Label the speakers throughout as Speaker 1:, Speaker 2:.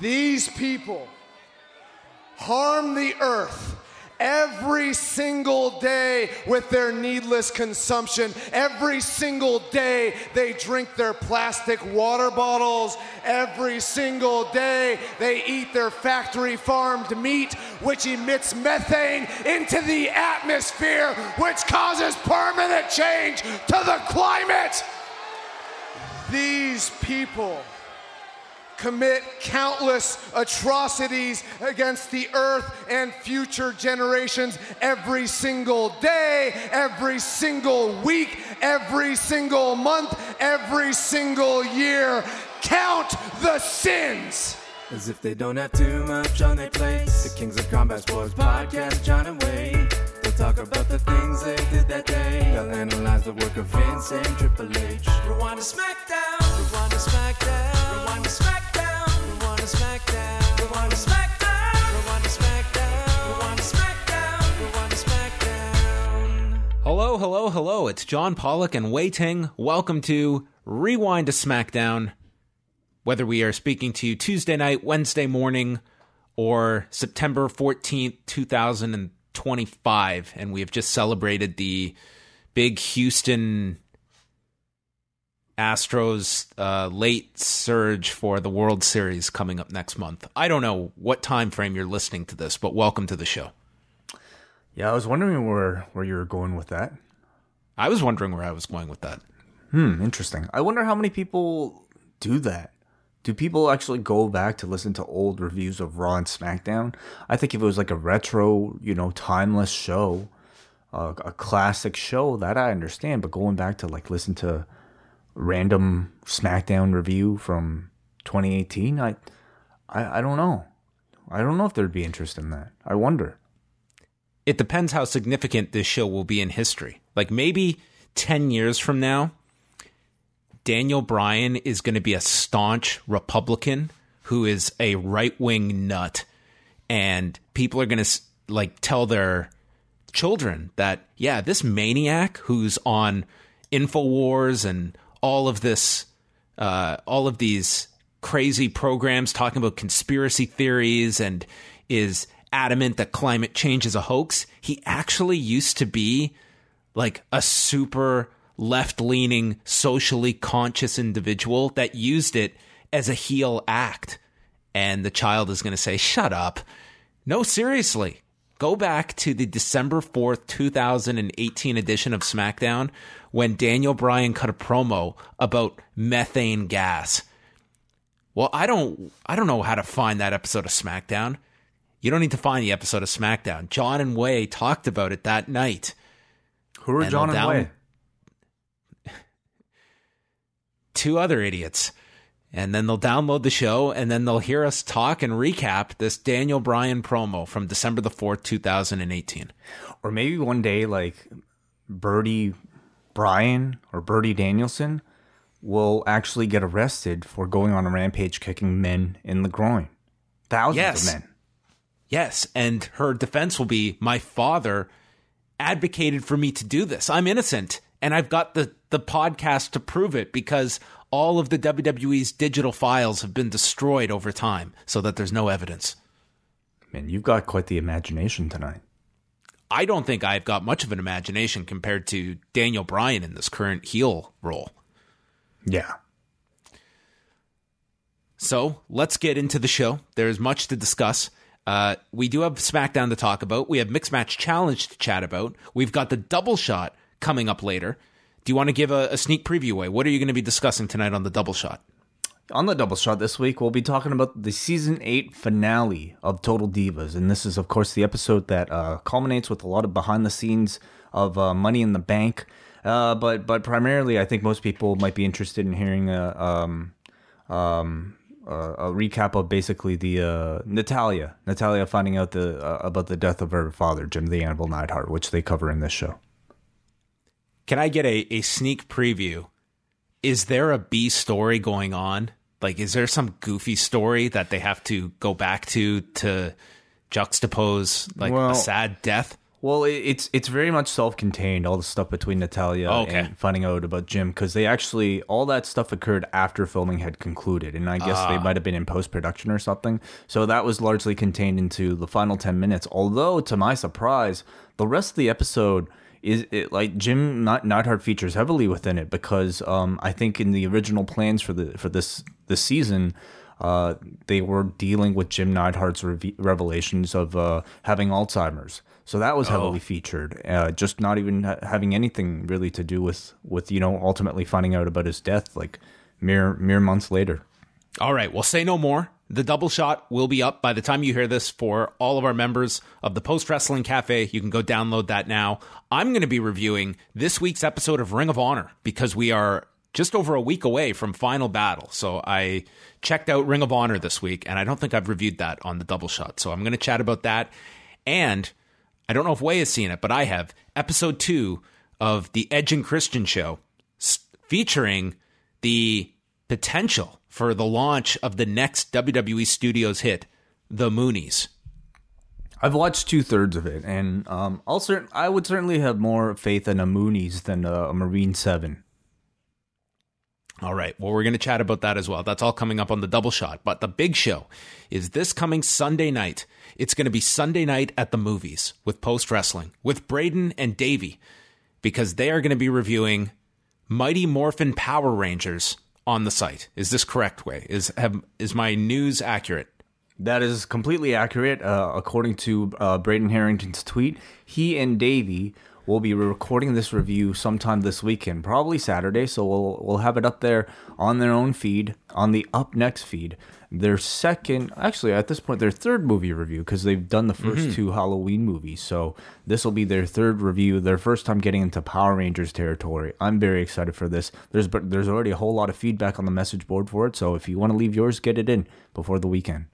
Speaker 1: These people harm the earth every single day with their needless consumption. Every single day they drink their plastic water bottles. Every single day they eat their factory farmed meat, which emits methane into the atmosphere, which causes permanent change to the climate. These people commit countless atrocities against the earth and future generations every single day, every single week, every single month, every single year. Count the sins.
Speaker 2: As if they don't have too much on their plates. The Kings of Combat Sports podcast, John and Wade. They'll talk about the things they did that day. They'll analyze the work of Vince and Triple H. Rewind to SmackDown. Rewind to SmackDown. Rewind to SmackDown.
Speaker 3: Hello, hello, hello. It's John Pollock and Wai Ting. Welcome to Rewind to SmackDown. Whether we are speaking to you Tuesday night, Wednesday morning, or September 14th, 2025, and we have just celebrated the big Houston Astros uh, late surge for the World Series coming up next month. I don't know what time frame you're listening to this, but welcome to the show.
Speaker 4: Yeah, I was wondering where where you were going with that.
Speaker 3: I was wondering where I was going with that.
Speaker 4: Hmm, interesting. I wonder how many people do that. Do people actually go back to listen to old reviews of Raw and SmackDown? I think if it was like a retro, you know, timeless show, uh, a classic show, that I understand. But going back to like listen to random SmackDown review from 2018, I, I, I don't know. I don't know if there'd be interest in that. I wonder.
Speaker 3: it depends how significant this show will be in history. Like maybe 10 years from now, Daniel Bryan is going to be a staunch Republican who is a right wing nut. And people are going to like tell their children that, yeah, this maniac who's on InfoWars and all of this, uh, all of these crazy programs talking about conspiracy theories and is adamant that climate change is a hoax. He actually used to be like a super left leaning, socially conscious individual that used it as a heel act. And the child is going to say, shut up. No, seriously. Go back to the December 4th, 2018 edition of SmackDown when Daniel Bryan cut a promo about methane gas. Well, I don't I don't know how to find that episode of SmackDown. You don't need to find the episode of SmackDown. John and Wai talked about it that night.
Speaker 4: Who are
Speaker 3: And
Speaker 4: John and
Speaker 3: down-
Speaker 4: Wai?
Speaker 3: Two other idiots. And then they'll download the show and then they'll hear us talk and recap this Daniel Bryan promo from December the 4th, 2018.
Speaker 4: Or maybe one day, like Birdie Bryan or Birdie Danielson will actually get arrested for going on a rampage kicking men in the groin. Thousands
Speaker 3: Yes.
Speaker 4: of men.
Speaker 3: Yes, and her defense will be my father advocated for me to do this. I'm innocent and I've got the the podcast to prove it because all of the WWE's digital files have been destroyed over time so that there's no evidence.
Speaker 4: Man, you've got quite the imagination tonight.
Speaker 3: I don't think I've got much of an imagination compared to Daniel Bryan in this current heel role.
Speaker 4: Yeah.
Speaker 3: So let's get into the show. There's much to discuss. Uh, we do have SmackDown to talk about. We have Mixed Match Challenge to chat about. We've got the double shot coming up later. Do you want to give a, a sneak preview away? What are you going to be discussing tonight on the double shot?
Speaker 4: On the double shot this week, we'll be talking about the season eight finale of Total Divas, and this is, of course, the episode that uh, culminates with a lot of behind the scenes of uh, Money in the Bank. Uh, but but primarily, I think most people might be interested in hearing a um, um, uh, a recap of basically the uh, Natalya Natalya finding out the uh, about the death of her father, Jim the Anvil Neidhart, which they cover in this show.
Speaker 3: Can I get a, a sneak preview? Is there a B story going on? Like, is there some goofy story that they have to go back to to juxtapose like
Speaker 4: Well-
Speaker 3: a sad death?
Speaker 4: Well, it's it's very much self-contained. All the stuff between Natalya
Speaker 3: Oh, okay.
Speaker 4: and finding out about Jim, because they actually all that stuff occurred after filming had concluded, and I guess
Speaker 3: Ah.
Speaker 4: they might have been in post-production or something. So that was largely contained into the final ten minutes. Although, to my surprise, the rest of the episode is it, like Jim Night- Neidhart features heavily within it because um, I think in the original plans for the for this this season. Uh, they were dealing with Jim Neidhart's reve- revelations of uh, having Alzheimer's, so that was heavily featured. Uh, just not even ha- having anything really to do with with you know ultimately finding out about his death like mere mere months later.
Speaker 3: All right, well, say no more. The double shot will be up by the time you hear this for all of our members of the Post Wrestling Cafe. You can go download that now. I'm going to be reviewing this week's episode of Ring of Honor because we are just over a week away from Final Battle. So I checked out Ring of Honor this week, and I don't think I've reviewed that on the double shot. So I'm going to chat about that. And I don't know if Wai has seen it, but I have episode two of the Edge and Christian show featuring the potential for the launch of the next WWE Studios hit, The Moonies.
Speaker 4: I've watched two thirds of it, and um, I'll cert- I would certainly have more faith in a Moonies than a, a Marine Seven.
Speaker 3: All right. Well, we're going to chat about that as well. That's all coming up on the double shot. But the big show is this coming Sunday night. It's going to be Sunday night at the movies with Post Wrestling with Braden and Davey because they are going to be reviewing Mighty Morphin Power Rangers on the site. Is this correct, Wai? Is have, is my news accurate?
Speaker 4: That is completely accurate. Uh, according to uh, Braden Harrington's tweet, he and Davey will be recording this review sometime this weekend, probably Saturday. So we'll we'll have it up there on their own feed, on the Up Next feed. Their second, actually at this point, their third movie review because they've done the 1st mm-hmm. two Halloween movies. So this will be their third review, their first time getting into Power Rangers territory. I'm very excited for this. There's but there's already a whole lot of feedback on the message board for it. So if you want to leave yours, get it in before the weekend.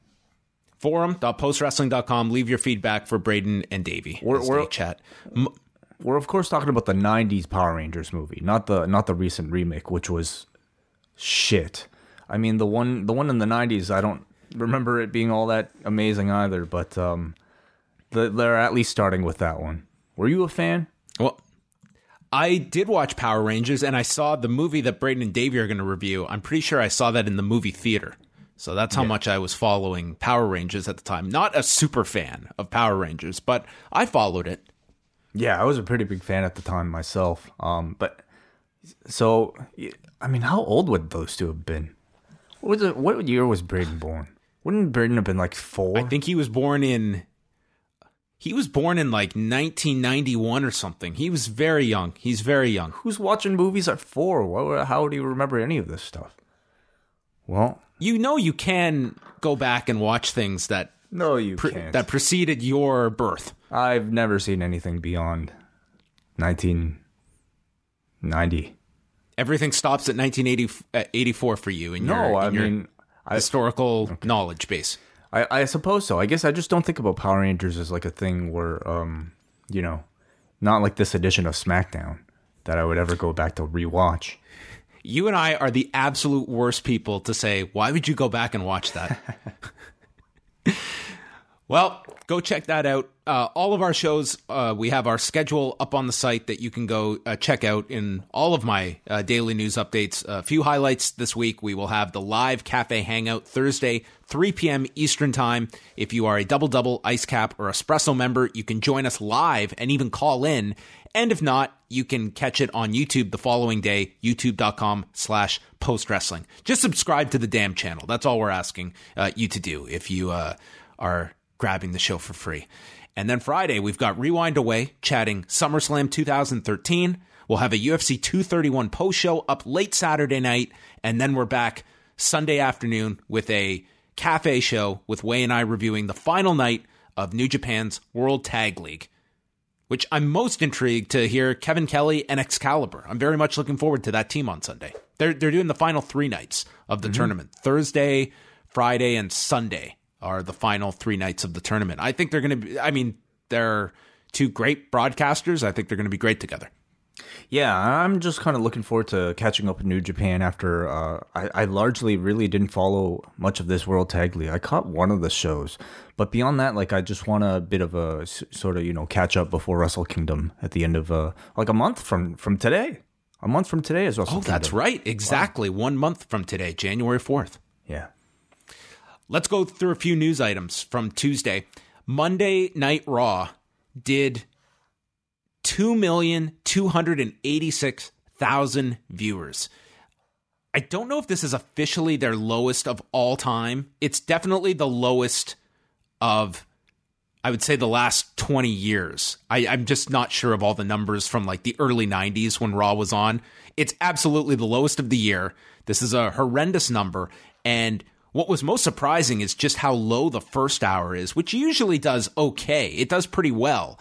Speaker 3: Forum.postwrestling.com. Leave your feedback for Braden and Davey.
Speaker 4: We're- we're-
Speaker 3: chat. M-
Speaker 4: we're of course talking about the 90s Power Rangers movie, not the not the recent remake which was shit. I mean the one the one in the 90s I don't remember it being all that amazing either, but um the, they're at least starting with that one. Were you a fan?
Speaker 3: Well, I did watch Power Rangers and I saw the movie that Braden and Davey are going to review. I'm pretty sure I saw that in the movie theater. So that's how much I was following Power Rangers at the time. Not a super fan of Power Rangers, but I followed it.
Speaker 4: Yeah, I was a pretty big fan at the time myself. Um but so I mean how old would those two have been? What was what year was Braden born? Wouldn't Braden have been like 4?
Speaker 3: I think he was born in he was born in like 1991 or something. He was very young. He's very young.
Speaker 4: who's watching movies at four? What, how do you remember any of this stuff? Well,
Speaker 3: You know you can go back and watch things that
Speaker 4: no, you
Speaker 3: pre-
Speaker 4: can't.
Speaker 3: that preceded your birth.
Speaker 4: I've never seen anything beyond 1990.
Speaker 3: Everything stops at 1984 for you in
Speaker 4: No,
Speaker 3: your,
Speaker 4: I
Speaker 3: your
Speaker 4: mean, I,
Speaker 3: historical knowledge base.
Speaker 4: I, I suppose so. I guess I just don't think about Power Rangers as like a thing where, um, you know, not like this edition of SmackDown that I would ever go back to rewatch.
Speaker 3: You and I are the absolute worst people to say, why would you go back and watch that? well, go check that out. Uh, all of our shows, uh, we have our schedule up on the site that you can go uh, check out in all of my uh, daily news updates. A few highlights this week. We will have the live cafe hangout Thursday, 3 p.m. Eastern Time. If you are a double double ice cap or espresso member, you can join us live and even call in. And if not, you can catch it on YouTube the following day, youtube.com slash post wrestling. Just subscribe to the damn channel. That's all we're asking uh, you to do if you uh, are grabbing the show for free. And then Friday, we've got Rewind Away chatting SummerSlam 2013. We'll have a UFC 231 post show up late Saturday night. And then we're back Sunday afternoon with a cafe show with Wai and I reviewing the final night of New Japan's World Tag League which I'm most intrigued to hear Kevin Kelly and Excalibur. I'm very much looking forward to that team on Sunday. They're they're doing the final three nights of the mm-hmm. tournament. Thursday, Friday, and Sunday are the final three nights of the tournament. I think they're going to be. I mean, they're two great broadcasters. I think they're going to be great together.
Speaker 4: Yeah, I'm just kind of looking forward to catching up with New Japan after uh, I, I largely really didn't follow much of this World Tag League. I caught one of the shows, but beyond that, like I just want a bit of a s- sort of you know catch up before Wrestle Kingdom at the end of uh, like a month from from today. A month from today is Wrestle
Speaker 3: Oh,
Speaker 4: Kingdom.
Speaker 3: that's right. Exactly. One month from today, January 4th.
Speaker 4: Yeah.
Speaker 3: Let's go through a few news items from Tuesday. Monday Night Raw did 2,286,000 viewers. I don't know if this is officially their lowest of all time. It's definitely the lowest of, I would say, the last 20 years. I, I'm just not sure of all the numbers from like the early 90s when Raw was on. It's absolutely the lowest of the year. This is a horrendous number. And what was most surprising is just how low the first hour is, which usually does okay. It does pretty well.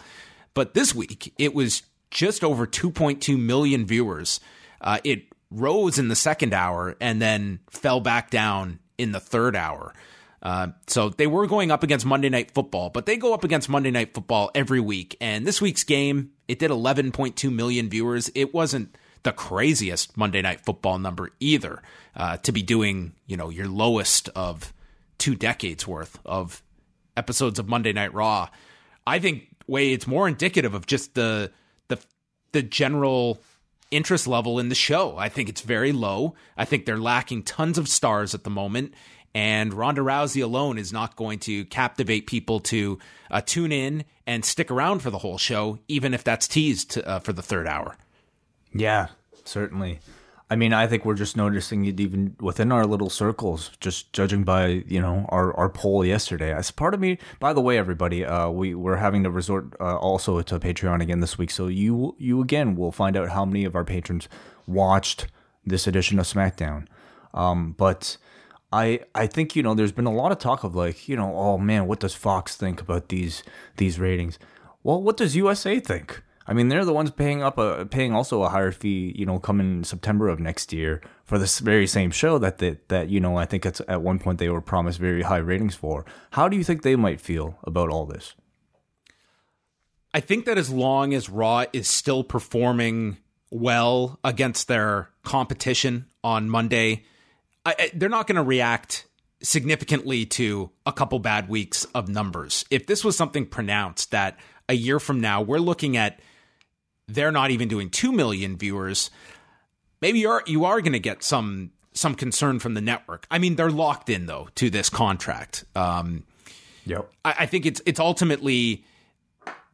Speaker 3: But this week, it was just over 2.2 million viewers. Uh, it rose in the second hour and then fell back down in the third hour. Uh, so they were going up against Monday Night Football, but they go up against Monday Night Football every week. And this week's game, it did 11.2 million viewers. It wasn't the craziest Monday Night Football number either uh, to be doing, you know, your lowest of two decades worth of episodes of Monday Night Raw. I think Wai it's more indicative of just the the the general interest level in the show. I think it's very low. I think they're lacking tons of stars at the moment. And Ronda Rousey alone is not going to captivate people to uh, tune in and stick around for the whole show, even if that's teased uh, for the third hour.
Speaker 4: Yeah, certainly. I mean, I think we're just noticing it even within our little circles, just judging by you know our, our poll yesterday. As part of me, by the way, everybody, uh, we we're having to resort uh, also to Patreon again this week. So you you again will find out how many of our patrons watched this edition of SmackDown. Um, but I I think you know there's been a lot of talk of like you know oh man what does Fox think about these these ratings? Well, what does USA think? I mean, they're the ones paying up a paying also a higher fee, you know, coming September of next year for this very same show that that, that you know I think it's at one point they were promised very high ratings for. How do you think they might feel about all this?
Speaker 3: I think that as long as Raw is still performing well against their competition on Monday, I, I, they're not going to react significantly to a couple bad weeks of numbers. If this was something pronounced that a year from now we're looking at they're not even doing 2 million viewers, maybe you're you are going to get some some concern from the network. I mean, they're locked in though to this contract. Um,
Speaker 4: Yep.
Speaker 3: I, I think it's it's ultimately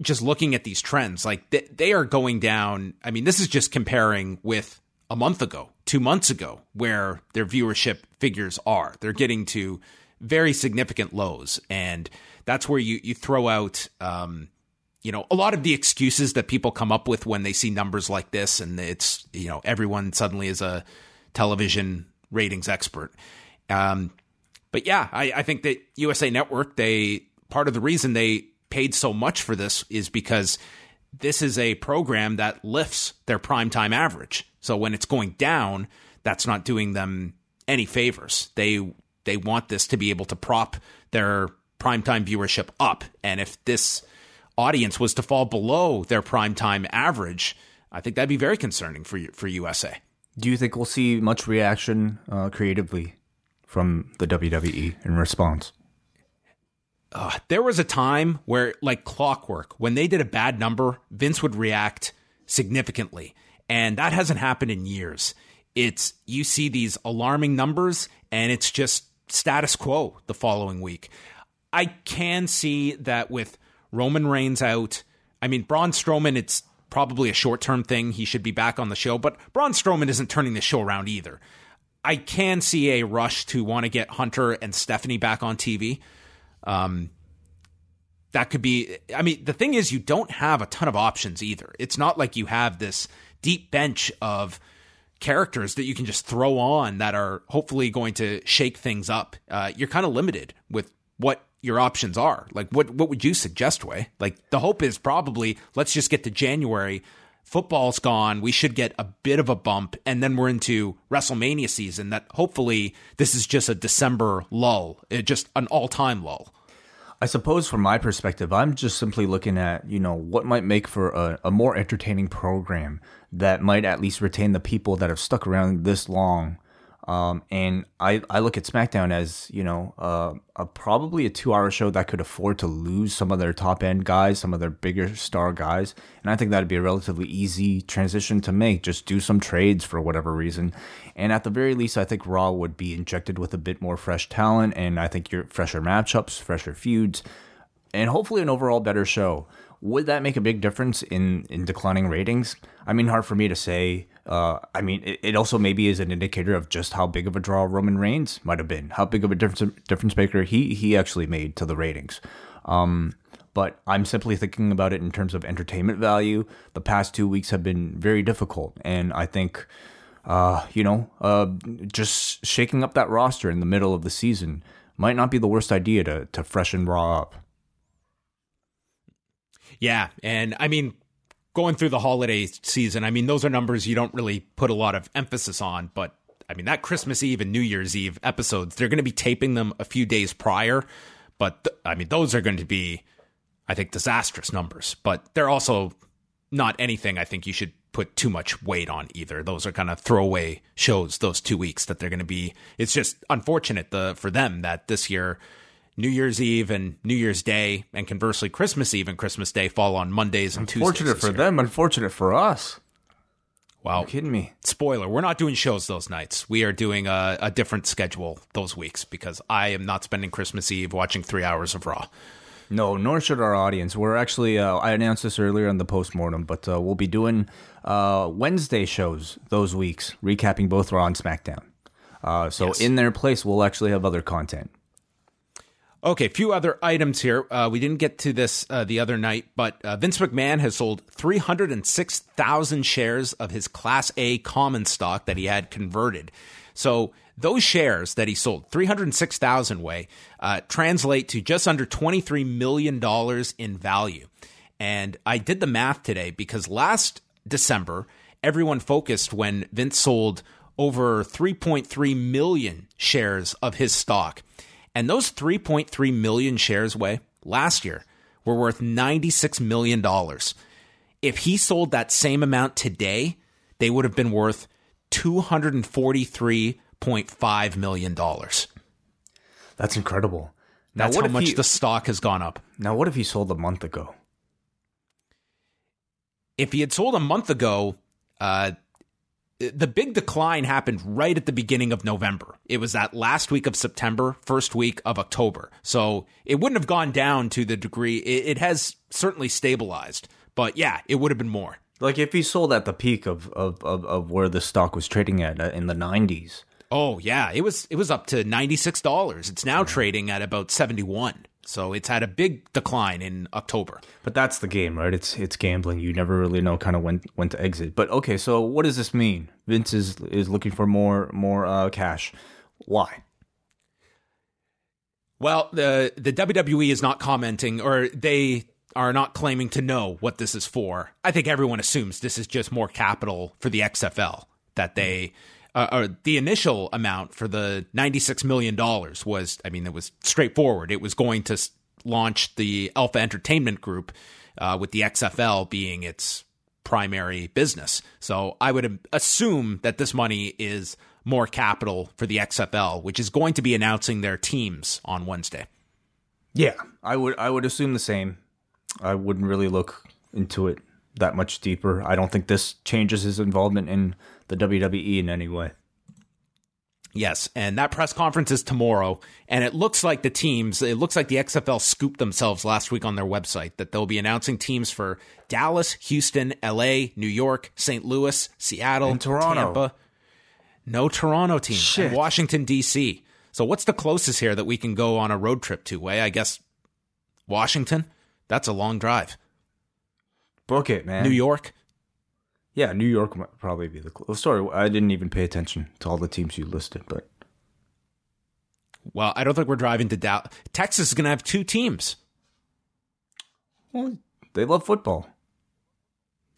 Speaker 3: just looking at these trends. Like they, they are going down. I mean, this is just comparing with a month ago, two months ago, where their viewership figures are. They're getting to very significant lows, and that's where you you throw out. Um, you know, a lot of the excuses that people come up with when they see numbers like this, and it's, you know, everyone suddenly is a television ratings expert. Um, but yeah, I, I think that USA Network, they, part of the reason they paid so much for this is because this is a program that lifts their primetime average. So when it's going down, that's not doing them any favors. They, they want this to be able to prop their primetime viewership up. And if this, audience was to fall below their primetime average, I think that'd be very concerning for for USA.
Speaker 4: Do you think we'll see much reaction uh, creatively from the WWE in response?
Speaker 3: Uh, there was a time where, like clockwork, when they did a bad number, Vince would react significantly, and that hasn't happened in years. It's you see these alarming numbers, and it's just status quo the following week. I can see that with Roman Reigns out. I mean, Braun Strowman, it's probably a short term thing. He should be back on the show, but Braun Strowman isn't turning the show around either. I can see a rush to want to get Hunter and Stephanie back on TV. Um, that could be, I mean, the thing is, you don't have a ton of options either. It's not like you have this deep bench of characters that you can just throw on that are hopefully going to shake things up. Uh, you're kind of limited with what your options are. Like what what would you suggest, Wai? Like the hope is probably let's just get to January. Football's gone. We should get a bit of a bump, and then we're into WrestleMania season. That hopefully this is just a December lull, eh, just an all time lull.
Speaker 4: I suppose from my perspective, I'm just simply looking at, you know, what might make for a, a more entertaining program that might at least retain the people that have stuck around this long. Um, and I, I look at SmackDown as, you know, uh, a, probably a two hour show that could afford to lose some of their top end guys, some of their bigger star guys. And I think that'd be a relatively easy transition to make. Just do some trades for whatever reason. And at the very least, I think Raw would be injected with a bit more fresh talent. And I think your fresher matchups, fresher feuds, and hopefully an overall better show. Would that make a big difference in, in declining ratings? I mean, hard for me to say. Uh, I mean, it, it, also maybe is an indicator of just how big of a draw Roman Reigns might have been, how big of a difference difference maker he he actually made to the ratings. Um, but I'm simply thinking about it in terms of entertainment value. The past two weeks have been very difficult, and I think, uh, you know, uh, just shaking up that roster in the middle of the season might not be the worst idea to to freshen Raw up.
Speaker 3: Yeah, and I mean, going through the holiday season, I mean, those are numbers you don't really put a lot of emphasis on, but I mean, that Christmas Eve and New Year's Eve episodes, they're going to be taping them a few days prior, but th- I mean, those are going to be, I think, disastrous numbers, but they're also not anything I think you should put too much weight on either. Those are kind of throwaway shows those two weeks that they're going to be. It's just unfortunate the for them that this year New Year's Eve and New Year's Day, and conversely, Christmas Eve and Christmas Day fall on Mondays and
Speaker 4: Tuesdays. Unfortunate for
Speaker 3: year.
Speaker 4: them, unfortunate for us.
Speaker 3: Wow.
Speaker 4: you kidding me?
Speaker 3: Spoiler, we're not doing shows those nights. We are doing a, a, different schedule those weeks because I am not spending Christmas Eve watching three hours of Raw.
Speaker 4: No, nor should our audience. We're actually, uh, I announced this earlier in the postmortem, but uh, we'll be doing uh, Wednesday shows those weeks, recapping both Raw and SmackDown. Uh, so yes. in their place, we'll actually have other content.
Speaker 3: Okay, a few other items here. Uh, we didn't get to this uh, the other night, but uh, Vince McMahon has sold 306,000 shares of his Class A common stock that he had converted. So those shares that he sold, 306,000 Wai, uh, translate to just under $23 million in value. And I did the math today because last December, everyone focused when Vince sold over 3.3 million shares of his stock. And those 3.3 million shares Wai last year were worth $96 million. If he sold that same amount today, they would have been worth $243.5 million.
Speaker 4: That's incredible.
Speaker 3: Now, That's how much he, the stock has gone up.
Speaker 4: Now, what if he sold a month ago?
Speaker 3: If he had sold a month ago, uh, the big decline happened right at the beginning of November. It was that last week of September, first week of October. So it wouldn't have gone down to the degree it, has certainly stabilized. But yeah, it would have been more.
Speaker 4: Like if he sold at the peak of of, of, of where the stock was trading at uh, in the 90s.
Speaker 3: Oh yeah, it was it was up to $96. It's now trading at about 71. So it's had a big decline in October.
Speaker 4: But that's the game, right? It's it's gambling. You never really know kind of when when to exit. But okay, so what does this mean? Vince is is looking for more more uh, cash. Why?
Speaker 3: Well, the the WWE is not commenting, or they are not claiming to know what this is for. I think everyone assumes this is just more capital for the XFL that they uh, or the initial amount for the $96 million was, I mean, it was straightforward. It was going to launch the Alpha Entertainment Group uh, with the XFL being its primary business. So I would assume that this money is more capital for the XFL, which is going to be announcing their teams on Wednesday.
Speaker 4: Yeah, I would I would assume the same. I wouldn't really look into it that much deeper. I don't think this changes his involvement in the WWE in any way.
Speaker 3: Yes, and that press conference is tomorrow, and it looks like the teams, it looks like the XFL scooped themselves last week on their website that they'll be announcing teams for Dallas, Houston, LA, New York, St. Louis, Seattle,
Speaker 4: and Toronto.
Speaker 3: Tampa. No Toronto team.
Speaker 4: Shit.
Speaker 3: And Washington D.C. So what's the closest here that we can go on a road trip to? Wai, I guess Washington. That's a long drive.
Speaker 4: Book it, man.
Speaker 3: New York.
Speaker 4: Yeah, New York might probably be the close. Sorry, I didn't even pay attention to all the teams you listed, but
Speaker 3: well, I don't think we're driving to Dallas. Texas is going to have two teams.
Speaker 4: Well, they love football.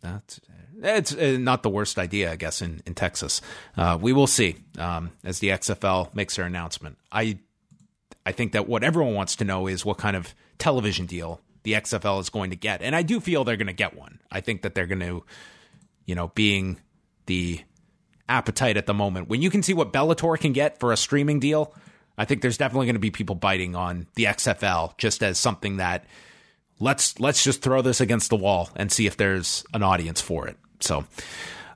Speaker 3: That's it's uh, not the worst idea, I guess, in in Texas. Uh, we will see um, as the XFL makes their announcement. I I think that what everyone wants to know is what kind of television deal the XFL is going to get. And I do feel they're going to get one. I think that they're going to, you know, being the appetite at the moment. When you can see what Bellator can get for a streaming deal, I think there's definitely going to be people biting on the XFL just as something that let's let's just throw this against the wall and see if there's an audience for it. So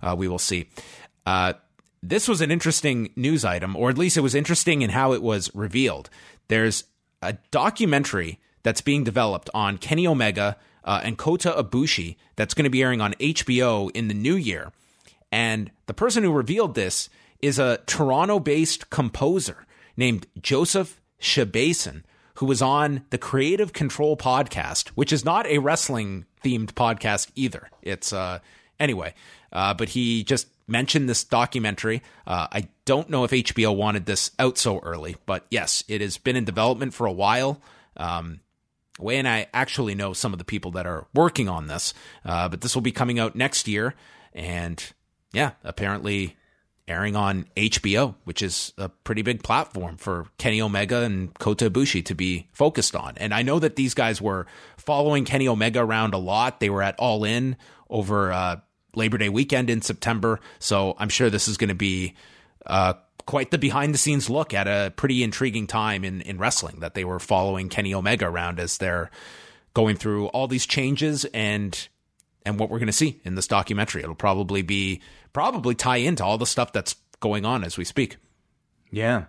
Speaker 3: uh, we will see. Uh, this was an interesting news item, or at least it was interesting in how it was revealed. There's a documentary that's being developed on Kenny Omega uh, and Kota Ibushi that's going to be airing on HBO in the new year. And the person who revealed this is a Toronto based composer named Joseph Shabason, who was on the Creative Control podcast, which is not a wrestling themed podcast either. It's, uh, anyway, uh, but he just mentioned this documentary. Uh, I don't know if HBO wanted this out so early, but yes, it has been in development for a while. Um, Wai and I actually know some of the people that are working on this, uh, but this will be coming out next year. And yeah, apparently airing on HBO, which is a pretty big platform for Kenny Omega and Kota Ibushi to be focused on. And I know that these guys were following Kenny Omega around a lot. They were at All In over uh, Labor Day weekend in September. So I'm sure this is going to be uh, quite the behind the scenes look at a pretty intriguing time in, in wrestling that they were following Kenny Omega around as they're going through all these changes and and what we're going to see in this documentary. It'll probably be probably tie into all the stuff that's going on as we speak.
Speaker 4: Yeah.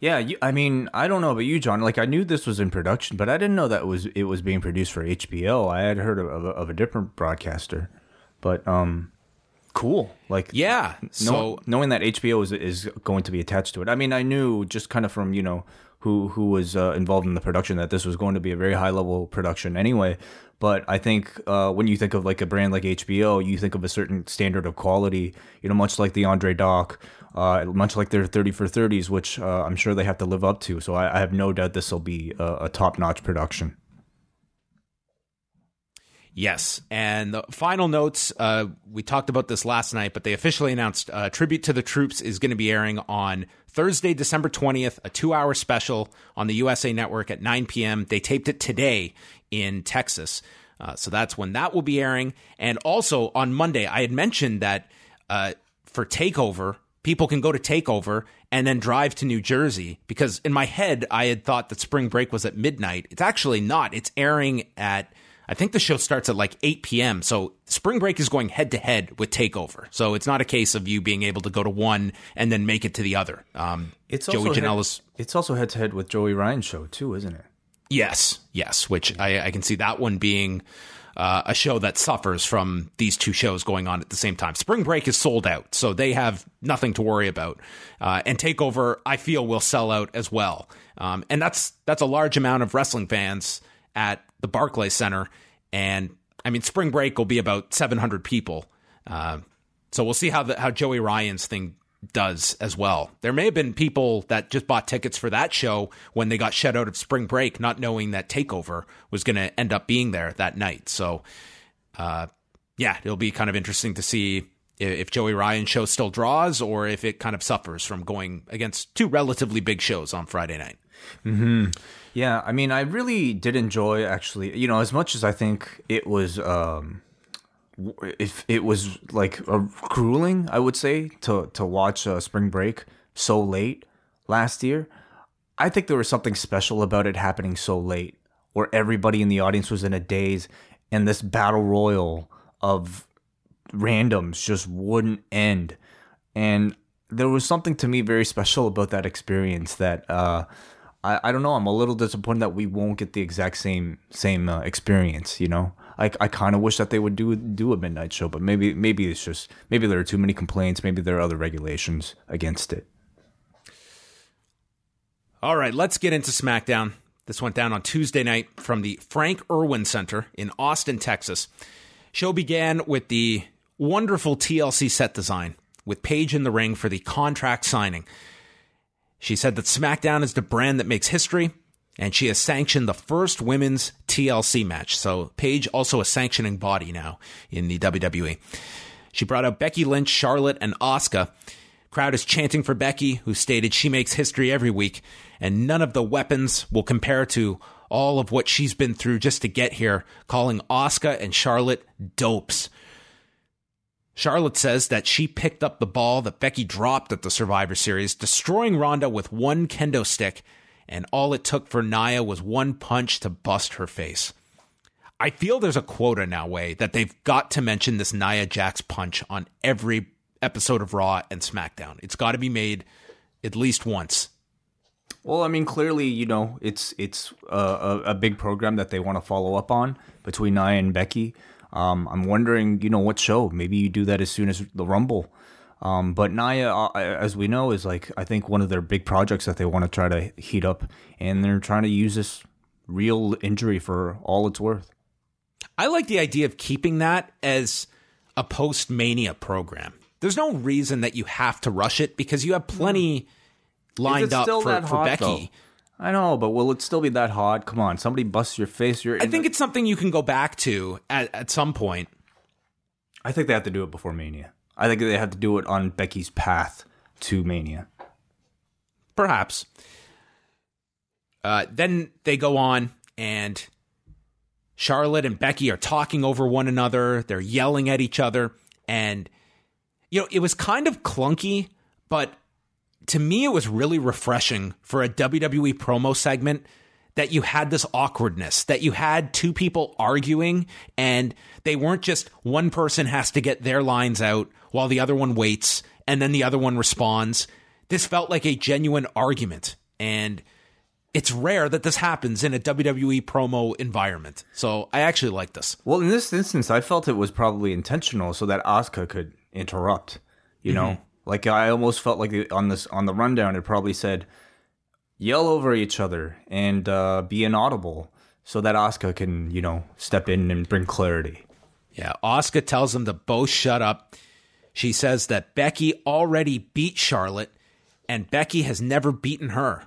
Speaker 4: Yeah, you, I mean, I don't know about you, John. Like, I knew this was in production, but I didn't know that it was it was being produced for HBO. I had heard of, of, of a different broadcaster, but um, cool. Like,
Speaker 3: Yeah. So
Speaker 4: knowing that HBO is is going to be attached to it. I mean, I knew just kind of from you know who who was uh, involved in the production that this was going to be a very high level production anyway. But I think uh, when you think of like a brand like HBO, you think of a certain standard of quality. You know, much like the Andre Doc, uh, much like their thirty for thirties, which uh, I'm sure they have to live up to. So I, I have no doubt this will be a, a top notch production.
Speaker 3: Yes. And the final notes, uh, we talked about this last night, but they officially announced uh, Tribute to the Troops is going to be airing on Thursday, December 20th, a two hour special on the USA Network at 9 p.m. They taped it today in Texas. Uh, so that's when that will be airing. And also on Monday, I had mentioned that uh, for Takeover, people can go to Takeover and then drive to New Jersey because in my head, I had thought that spring break was at midnight. It's actually not. It's airing at I think the show starts at like 8 p.m. So spring break is going head to head with Takeover. So it's not a case of you being able to go to one and then make it to the other. Um,
Speaker 4: It's
Speaker 3: Joey
Speaker 4: also head-
Speaker 3: Janela's.
Speaker 4: It's also head to head with Joey Ryan's show too, isn't it?
Speaker 3: Yes, yes, which I, I can see that one being uh, a show that suffers from these two shows going on at the same time. Spring Break is sold out, so they have nothing to worry about. Uh, and Takeover, I feel, will sell out as well. Um, and that's that's a large amount of wrestling fans at the Barclays Center. And I mean, Spring Break will be about 700 people. Uh, so we'll see how the, how Joey Ryan's thing does as well. There may have been people that just bought tickets for that show when they got shut out of spring break, not knowing that Takeover was going to end up being there that night. So, uh, yeah, it'll be kind of interesting to see if Joey Ryan's show still draws or if it kind of suffers from going against two relatively big shows on Friday night.
Speaker 4: Yeah, I mean, I really did enjoy actually. You know, as much as I think it was, um, if it was like a grueling, I would say to to watch uh, Spring Break so late last year. I think there was something special about it happening so late, where everybody in the audience was in a daze, and this battle royal of randoms just wouldn't end. And there was something to me very special about that experience that uh, I, I don't know. I'm a little disappointed that we won't get the exact same same uh, experience. You know, I, I kind of wish that they would do do a midnight show, but maybe maybe it's just maybe there are too many complaints. Maybe there are other regulations against it.
Speaker 3: All right, let's get into SmackDown. This went down on Tuesday night from the Frank Erwin Center in Austin, Texas. Show began with the wonderful TLC set design with Paige in the ring for the contract signing. She said that SmackDown is the brand that makes history, and she has sanctioned the first women's TLC match. So Paige also a sanctioning body now in the WWE. She brought out Becky Lynch, Charlotte, and Asuka. Crowd is chanting for Becky, who stated she makes history every week, and none of the weapons will compare to all of what she's been through just to get here, calling Asuka and Charlotte dopes. Charlotte says that she picked up the ball that Becky dropped at the Survivor Series, destroying Ronda with one kendo stick, and all it took for Nia was one punch to bust her face. I feel there's a quota now, Wai that they've got to mention this Nia Jax punch on every episode of Raw and SmackDown. It's got to be made at least once.
Speaker 4: Well, I mean, clearly, you know, it's it's a, a, a big program that they want to follow up on between Nia and Becky. Um, I'm wondering, you know, what show? Maybe you do that as soon as the Rumble. Um, but Nia, uh, as we know, is like I think one of their big projects that they want to try to heat up, and they're trying to use this real injury for all it's worth.
Speaker 3: I like the idea of keeping that as a post Mania program. There's no reason that you have to rush it because you have plenty lined up for, for Becky.
Speaker 4: though? I know, but will it still be that hot? Come on, somebody busts your face. You're.
Speaker 3: I think it's something you can go back to at, at some point.
Speaker 4: I think they have to do it before Mania. I think they have to do it on Becky's path to Mania.
Speaker 3: Perhaps. Uh, then they go on, and Charlotte and Becky are talking over one another. They're yelling at each other. And, you know, it was kind of clunky, but to me, it was really refreshing for a WWE promo segment that you had this awkwardness, that you had two people arguing and they weren't just one person has to get their lines out while the other one waits and then the other one responds. This felt like a genuine argument. And it's rare that this happens in a WWE promo environment. So I actually like this.
Speaker 4: Well, in this instance, I felt it was probably intentional so that Asuka could interrupt. You know, mm-hmm. Like I almost felt like on this on the rundown, it probably said, "Yell over each other and uh, be inaudible," so that Asuka can you know step in and bring clarity.
Speaker 3: Yeah, Asuka tells them to both shut up. She says that Becky already beat Charlotte and Becky has never beaten her.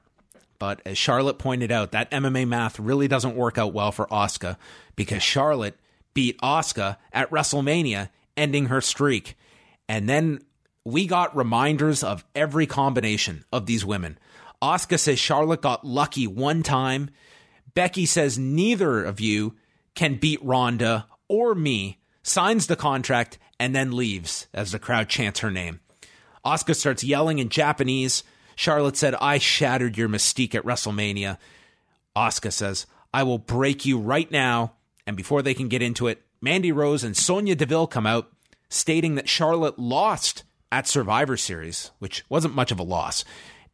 Speaker 3: But as Charlotte pointed out, that MMA math really doesn't work out well for Asuka because Charlotte beat Asuka at WrestleMania, ending her streak. And then we got reminders of every combination of these women. Asuka says Charlotte got lucky one time. Becky says neither of you can beat Ronda or me, signs the contract, and then leaves as the crowd chants her name. Asuka starts yelling in Japanese. Charlotte said, I shattered your mystique at WrestleMania. Asuka says, I will break you right now. And before they can get into it, Mandy Rose and Sonya Deville come out stating that Charlotte lost at Survivor Series, which wasn't much of a loss.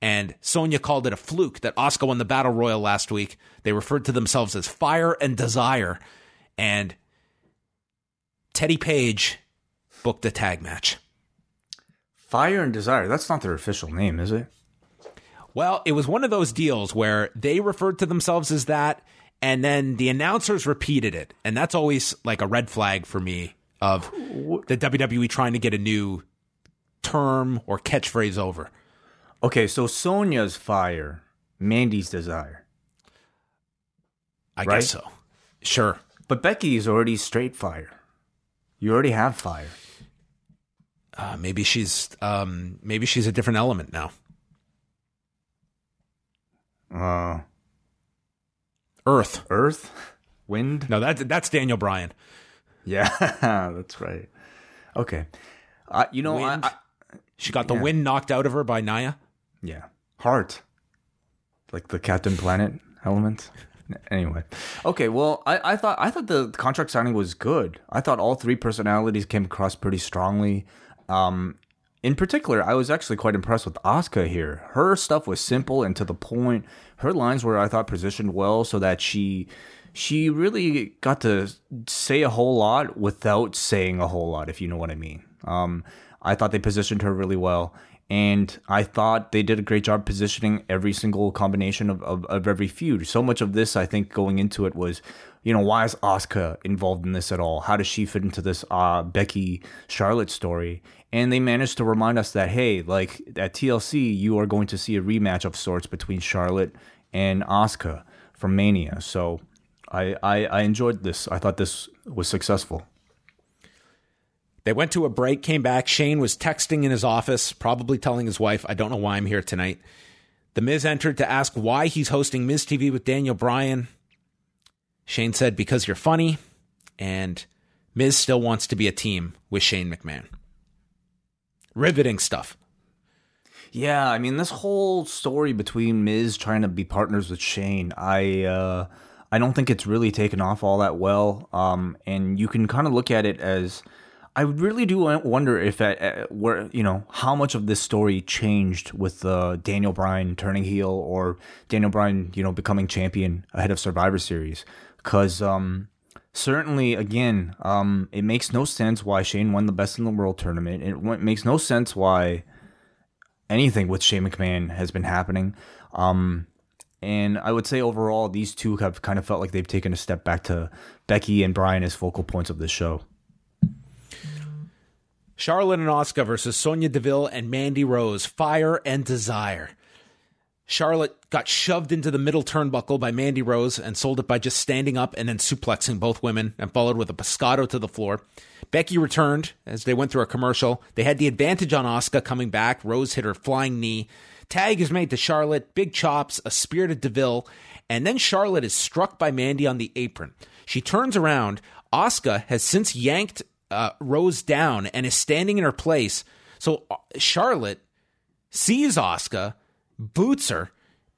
Speaker 3: And Sonya called it a fluke that Asuka won the Battle Royal last week. They referred to themselves as Fire and Desire. And Teddy Paige booked a tag match.
Speaker 4: Fire and Desire. That's not their official name, is it?
Speaker 3: Well, it was one of those deals where they referred to themselves as that, and then the announcers repeated it. And that's always like a red flag for me of the WWE trying to get a new term or catchphrase over.
Speaker 4: Okay, so Sonya's Fire, Mandy's Desire,
Speaker 3: I
Speaker 4: Right?
Speaker 3: guess so. Sure.
Speaker 4: but Becky is already straight Fire. You already have Fire.
Speaker 3: Uh, maybe she's um, maybe she's a different element now.
Speaker 4: Uh,
Speaker 3: Earth.
Speaker 4: Earth, Wind.
Speaker 3: No, that's that's Daniel Bryan.
Speaker 4: Yeah, that's right. Okay. Uh, you know, I, I,
Speaker 3: She got the
Speaker 4: Yeah.
Speaker 3: wind knocked out of her by Nia.
Speaker 4: yeah, Heart, like the Captain Planet element. Anyway, okay. Well, I, I thought I thought the contract signing was good. I thought all three personalities came across pretty strongly. Um, in particular, I was actually quite impressed with Asuka here. Her stuff was simple and to the point. Her lines were, I thought, positioned well so that she she really got to say a whole lot without saying a whole lot, if you know what I mean. Um, I thought they positioned her really well. And I thought they did a great job positioning every single combination of, of, of every feud. So much of this, I think, going into it was, you know, why is Asuka involved in this at all? How does she fit into this uh, Becky Charlotte story? And they managed to remind us that, hey, like at TLC, you are going to see a rematch of sorts between Charlotte and Asuka from Mania. So I, I, I enjoyed this. I thought this was successful.
Speaker 3: They went to a break, came back. Shane was texting in his office, probably telling his wife, I don't know why I'm here tonight. The Miz entered to ask why he's hosting Miz TV with Daniel Bryan. Shane said, because you're funny, and Miz still wants to be a team with Shane McMahon. Riveting stuff.
Speaker 4: Yeah, I mean this whole story between Miz trying to be partners with Shane, I uh I don't think it's really taken off all that well. Um and you can kind of look at it as I really do wonder if at, at where you know how much of this story changed with uh, Daniel Bryan turning heel or Daniel Bryan you know becoming champion ahead of Survivor Series because um certainly again um it makes no sense why Shane won the best in the world tournament it makes no sense why anything with Shane McMahon has been happening. Um, and I would say overall, these two have kind of felt like they've taken a step back to Becky and Bryan as focal points of the show.
Speaker 3: Charlotte and Asuka versus Sonya Deville and Mandy Rose. Fire and desire. Charlotte got shoved into the middle turnbuckle by Mandy Rose and sold it by just standing up and then suplexing both women and followed with a pescado to the floor. Becky returned as they went through a commercial. They had the advantage on Asuka coming back. Rose hit her flying knee. Tag is made to Charlotte, big chops, a spear to Deville, and then Charlotte is struck by Mandy on the apron. She turns around. Asuka has since yanked uh, Rose down and is standing in her place. So uh, Charlotte sees Asuka boots her,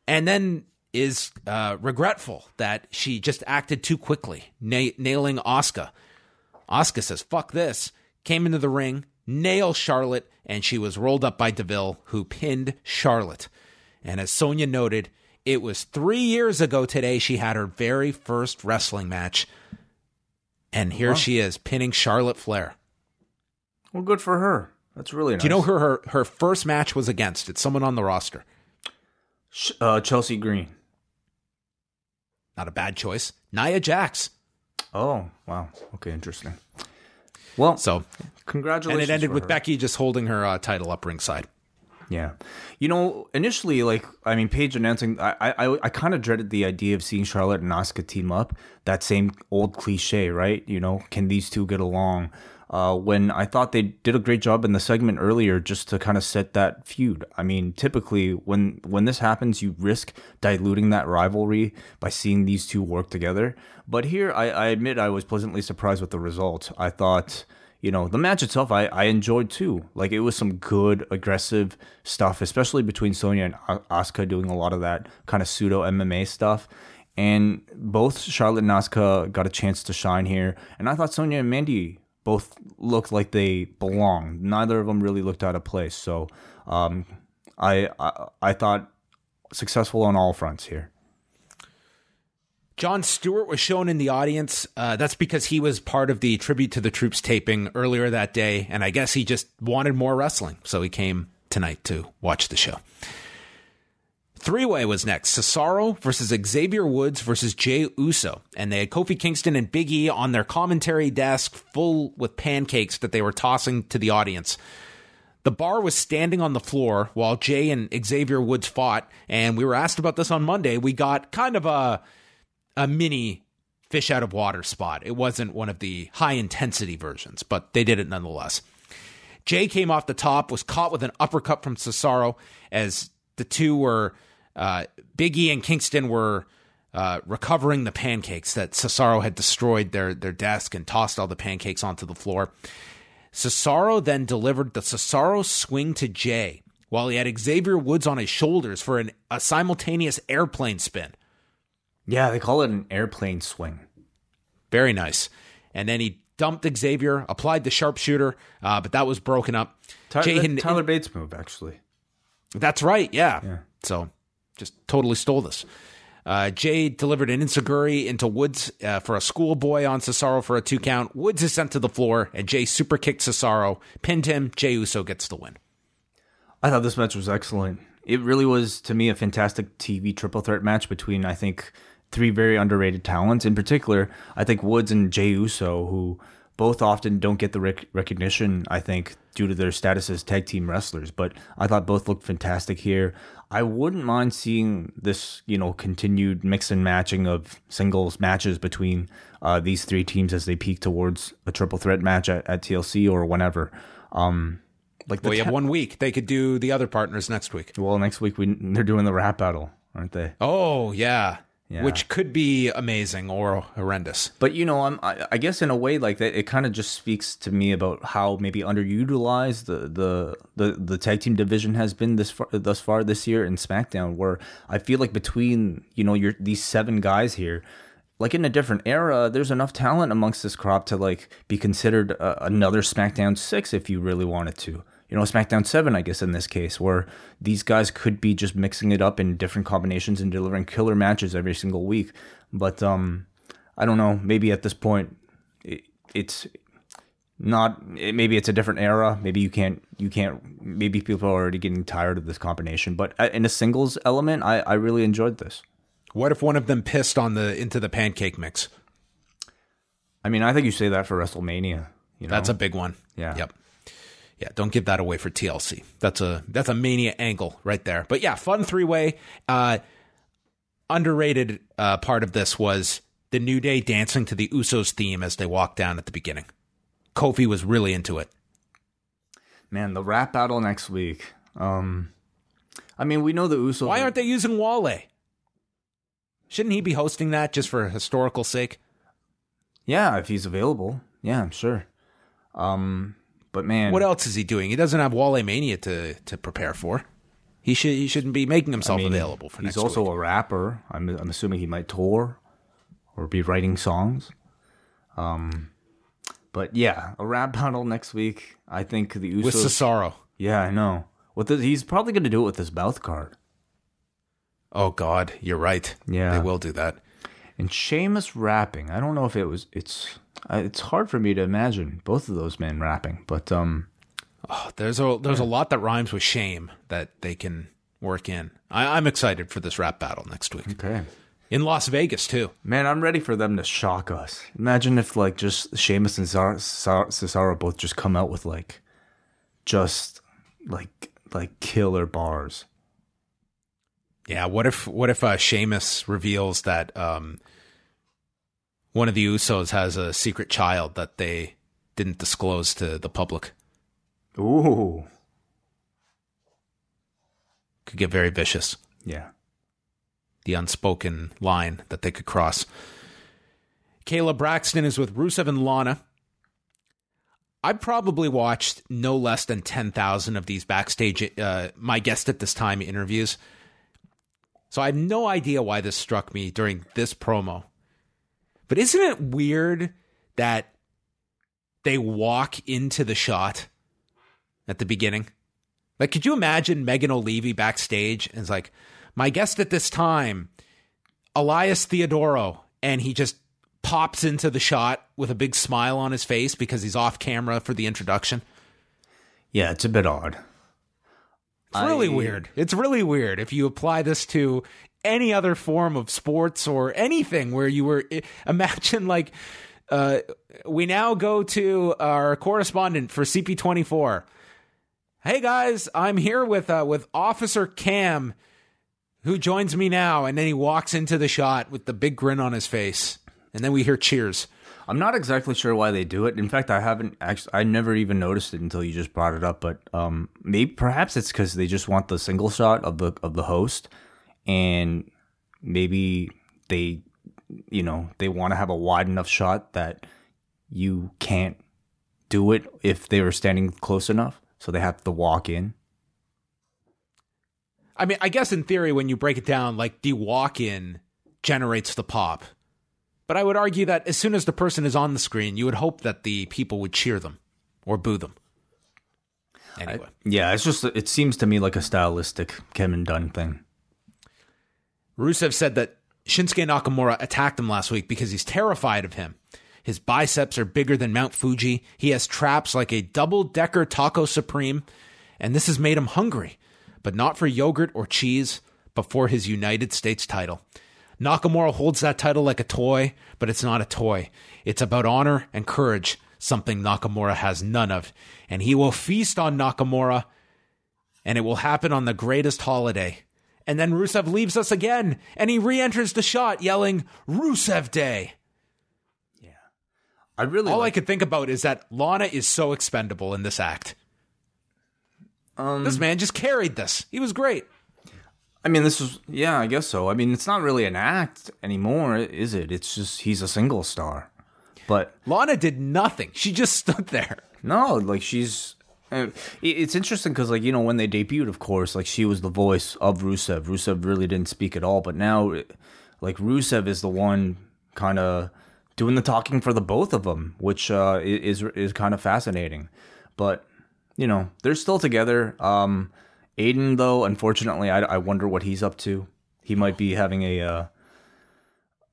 Speaker 3: and then is uh, regretful that she just acted too quickly, na- nailing Asuka. Asuka says, fuck this, came into the ring, nailed Charlotte, and she was rolled up by Deville, who pinned Charlotte. And as Sonya noted, it was three years ago today she had her very first wrestling match. And here wow. she is, pinning Charlotte Flair.
Speaker 4: Well, good for her. That's really nice.
Speaker 3: Do you know who her, her first match was against? It's someone on the roster.
Speaker 4: Uh, Chelsea Green.
Speaker 3: Not a bad choice. Nia Jax.
Speaker 4: Oh wow. Okay, interesting. Well,
Speaker 3: so
Speaker 4: congratulations.
Speaker 3: And it ended with
Speaker 4: her.
Speaker 3: Becky just holding her uh, title up ringside.
Speaker 4: Yeah, you know, initially, like I mean, Paige announcing, I I I kind of dreaded the idea of seeing Charlotte and Asuka team up. That same old cliche, right? You know, can these two get along? uh, when I thought they did a great job in the segment earlier just to kind of set that feud. I mean, typically when when this happens, you risk diluting that rivalry by seeing these two work together. But here, I, I admit I was pleasantly surprised with the result. I thought you know the match itself I, I enjoyed too like it was some good aggressive stuff especially between sonya and asuka doing a lot of that kind of pseudo mma stuff and both charlotte and asuka got a chance to shine here and i thought sonya and mandy both looked like they belonged. Neither of them really looked out of place. So um, I, I I thought successful on all fronts here.
Speaker 3: Jon Stewart was shown in the audience. Uh, that's because he was part of the tribute to the troops taping earlier that day, and I guess he just wanted more wrestling, so he came tonight to watch the show. Three way was next Cesaro versus Xavier Woods versus Jey Uso. And they had Kofi Kingston and Big E on their commentary desk full with pancakes that they were tossing to the audience. The bar was standing on the floor while Jey and Xavier Woods fought. And we were asked about this on Monday. We got kind of a, a mini fish out of water spot. It wasn't one of the high intensity versions, but they did it nonetheless. Jey came off the top, was caught with an uppercut from Cesaro as the two were uh, Big E and Kingston were uh, recovering the pancakes that Cesaro had destroyed their their desk and tossed all the pancakes onto the floor. Cesaro then delivered the Cesaro swing to Jey while he had Xavier Woods on his shoulders for an, a simultaneous airplane spin.
Speaker 4: Yeah, they call it an airplane swing.
Speaker 3: Very nice. And then he dumped Xavier, applied the sharpshooter, uh, but that was broken up.
Speaker 4: Tyler, Tyler Bate's move, actually.
Speaker 3: That's right. Yeah. yeah. So just totally stole this. Uh, Jey delivered an enzuigiri into Woods uh, for a schoolboy on Cesaro for a two count. Woods is sent to the floor, and Jey super kicked Cesaro, pinned him. Jey Uso gets the win.
Speaker 4: I thought this match was excellent. It really was, to me, a fantastic TV triple threat match between, I think, three very underrated talents. In particular, I think Woods and Jey Uso, who both often don't get the rec- recognition, I think, due to their status as tag team wrestlers. But I thought both looked fantastic here. I wouldn't mind seeing this, you know, continued mix and matching of singles matches between uh, these three teams as they peak towards a triple threat match at, at TLC or whenever. Um, like the
Speaker 3: Well, you
Speaker 4: ta-
Speaker 3: have one week. They could do the other partners next week.
Speaker 4: well, next week we they're doing the rap battle, aren't they?
Speaker 3: Oh, yeah.
Speaker 4: Yeah.
Speaker 3: Which could be amazing or horrendous.
Speaker 4: But you know, I'm, I, I guess in a way like that, it kind of just speaks to me about how maybe underutilized the the the, the tag team division has been this far, thus far this year in SmackDown. Where I feel like between you know your these seven guys here, like in a different era, there's enough talent amongst this crop to like be considered uh, another SmackDown six if you really wanted to. You know, SmackDown seven, I guess in this case, where these guys could be just mixing it up in different combinations and delivering killer matches every single week. But um, I don't know. Maybe at this point, it, it's not. It, maybe it's a different era. Maybe you can't. You can't. Maybe people are already getting tired of this combination. But uh, in a singles element, I, I really enjoyed this.
Speaker 3: What if one of them pissed on the into the pancake mix?
Speaker 4: I mean, I think you say that for WrestleMania. You know,
Speaker 3: That's a big one.
Speaker 4: Yeah.
Speaker 3: Yep. Yeah, don't give that away for TLC. That's a that's a mania angle right there. But yeah, fun three way. Uh, underrated uh, part of this was the New Day dancing to the Usos theme as they walked down at the beginning. Kofi was really into it.
Speaker 4: man. The rap battle next week. Um, I mean, we know the Usos.
Speaker 3: Why aren't they using Wale? Shouldn't he be hosting that just for historical sake?
Speaker 4: Yeah, if he's available. Yeah, I'm sure. Um, but man,
Speaker 3: What else is he doing? He doesn't have Wale Mania to to prepare for. He should he shouldn't be making himself
Speaker 4: I mean,
Speaker 3: available for
Speaker 4: He's also
Speaker 3: week.
Speaker 4: a rapper. I'm I'm assuming he might tour or be writing songs. Um, but yeah, a rap battle next week. I think the Usos.
Speaker 3: with Cesaro.
Speaker 4: yeah, I know. What the, he's probably going to do it with his mouth card.
Speaker 3: Oh God, you're right.
Speaker 4: Yeah.
Speaker 3: they will do that.
Speaker 4: And Sheamus rapping. I don't know if it was. It's it's hard for me to imagine both of those men rapping. But um,
Speaker 3: Oh, there's a there's a lot that rhymes with shame that they can work in. I, I'm excited for this rap battle next week
Speaker 4: okay.
Speaker 3: in Las Vegas too.
Speaker 4: Man, I'm ready for them to shock us. Imagine if like just Sheamus and Cesaro, Cesaro both just come out with like, just like like killer bars.
Speaker 3: Yeah, what if what if uh, Sheamus reveals that um, one of the Usos has a secret child that they didn't disclose to the public?
Speaker 4: Ooh,
Speaker 3: Could get very vicious.
Speaker 4: yeah.
Speaker 3: the unspoken line that they could cross. Kayla Braxton is with Rusev and Lana. I probably watched no less than 10,000 of these backstage, uh, my guest at this time interviews. So I have no idea why this struck me during this promo. But isn't it weird that they walk into the shot at the beginning? Like, could you imagine Megan Olivi backstage and it's like, my guest at this time, Elias Theodorou, and he just pops into the shot with a big smile on his face because he's off camera for the introduction.
Speaker 4: Yeah, it's a bit odd.
Speaker 3: It's really
Speaker 4: I-
Speaker 3: weird. It's really weird if you apply this to any other form of sports or anything where you were imagine like uh, we now go to our correspondent for CP24. Hey guys, I'm here with uh, with Officer Cam, who joins me now, and then he walks into the shot with the big grin on his face, and then we hear cheers.
Speaker 4: I'm not exactly sure why they do it. In fact, I haven't actually. I never even noticed it until you just brought it up. But um, maybe perhaps it's because they just want the single shot of the of the host, and maybe they, you know, they want to have a wide enough shot that you can't do it if they were standing close enough, so they have to walk in.
Speaker 3: I mean, I guess in theory, when you break it down, like the walk in generates the pop. But I would argue that as soon as the person is on the screen, you would hope that the people would cheer them or boo them. Anyway,
Speaker 4: Yeah, it's just it seems to me like a stylistic Kevin Dunn thing.
Speaker 3: Rusev said that Shinsuke Nakamura attacked him last week because he's terrified of him. His biceps are bigger than Mount Fuji. He has traps like a double decker taco supreme, and this has made him hungry, but not for yogurt or cheese, but for his United States title. Nakamura holds that title like a toy, but it's not a toy. It's about honor and courage. something Nakamura has none of, and he will feast on Nakamura, and it will happen on the greatest holiday. And then Rusev leaves us again, and he re enters the shot yelling, Rusev Day. Yeah.
Speaker 4: I really
Speaker 3: All I
Speaker 4: like,
Speaker 3: could think about is that Lana is so expendable in this act. Um, this man just carried this. He was great.
Speaker 4: I mean, this is yeah, I guess so. I mean, it's not really an act anymore, is it? It's just he's a single star. But
Speaker 3: Lana did nothing. She just stood there.
Speaker 4: no, like she's. It- It's interesting because, like you know, when they debuted, of course, like she was the voice of Rusev. Rusev really didn't speak at all, but now, like Rusev is the one kind of doing the talking for the both of them, which uh, is is kind of fascinating. But you know, they're still together. Um, Aiden, though, unfortunately, I, I wonder what he's up to. He might be having a. Uh,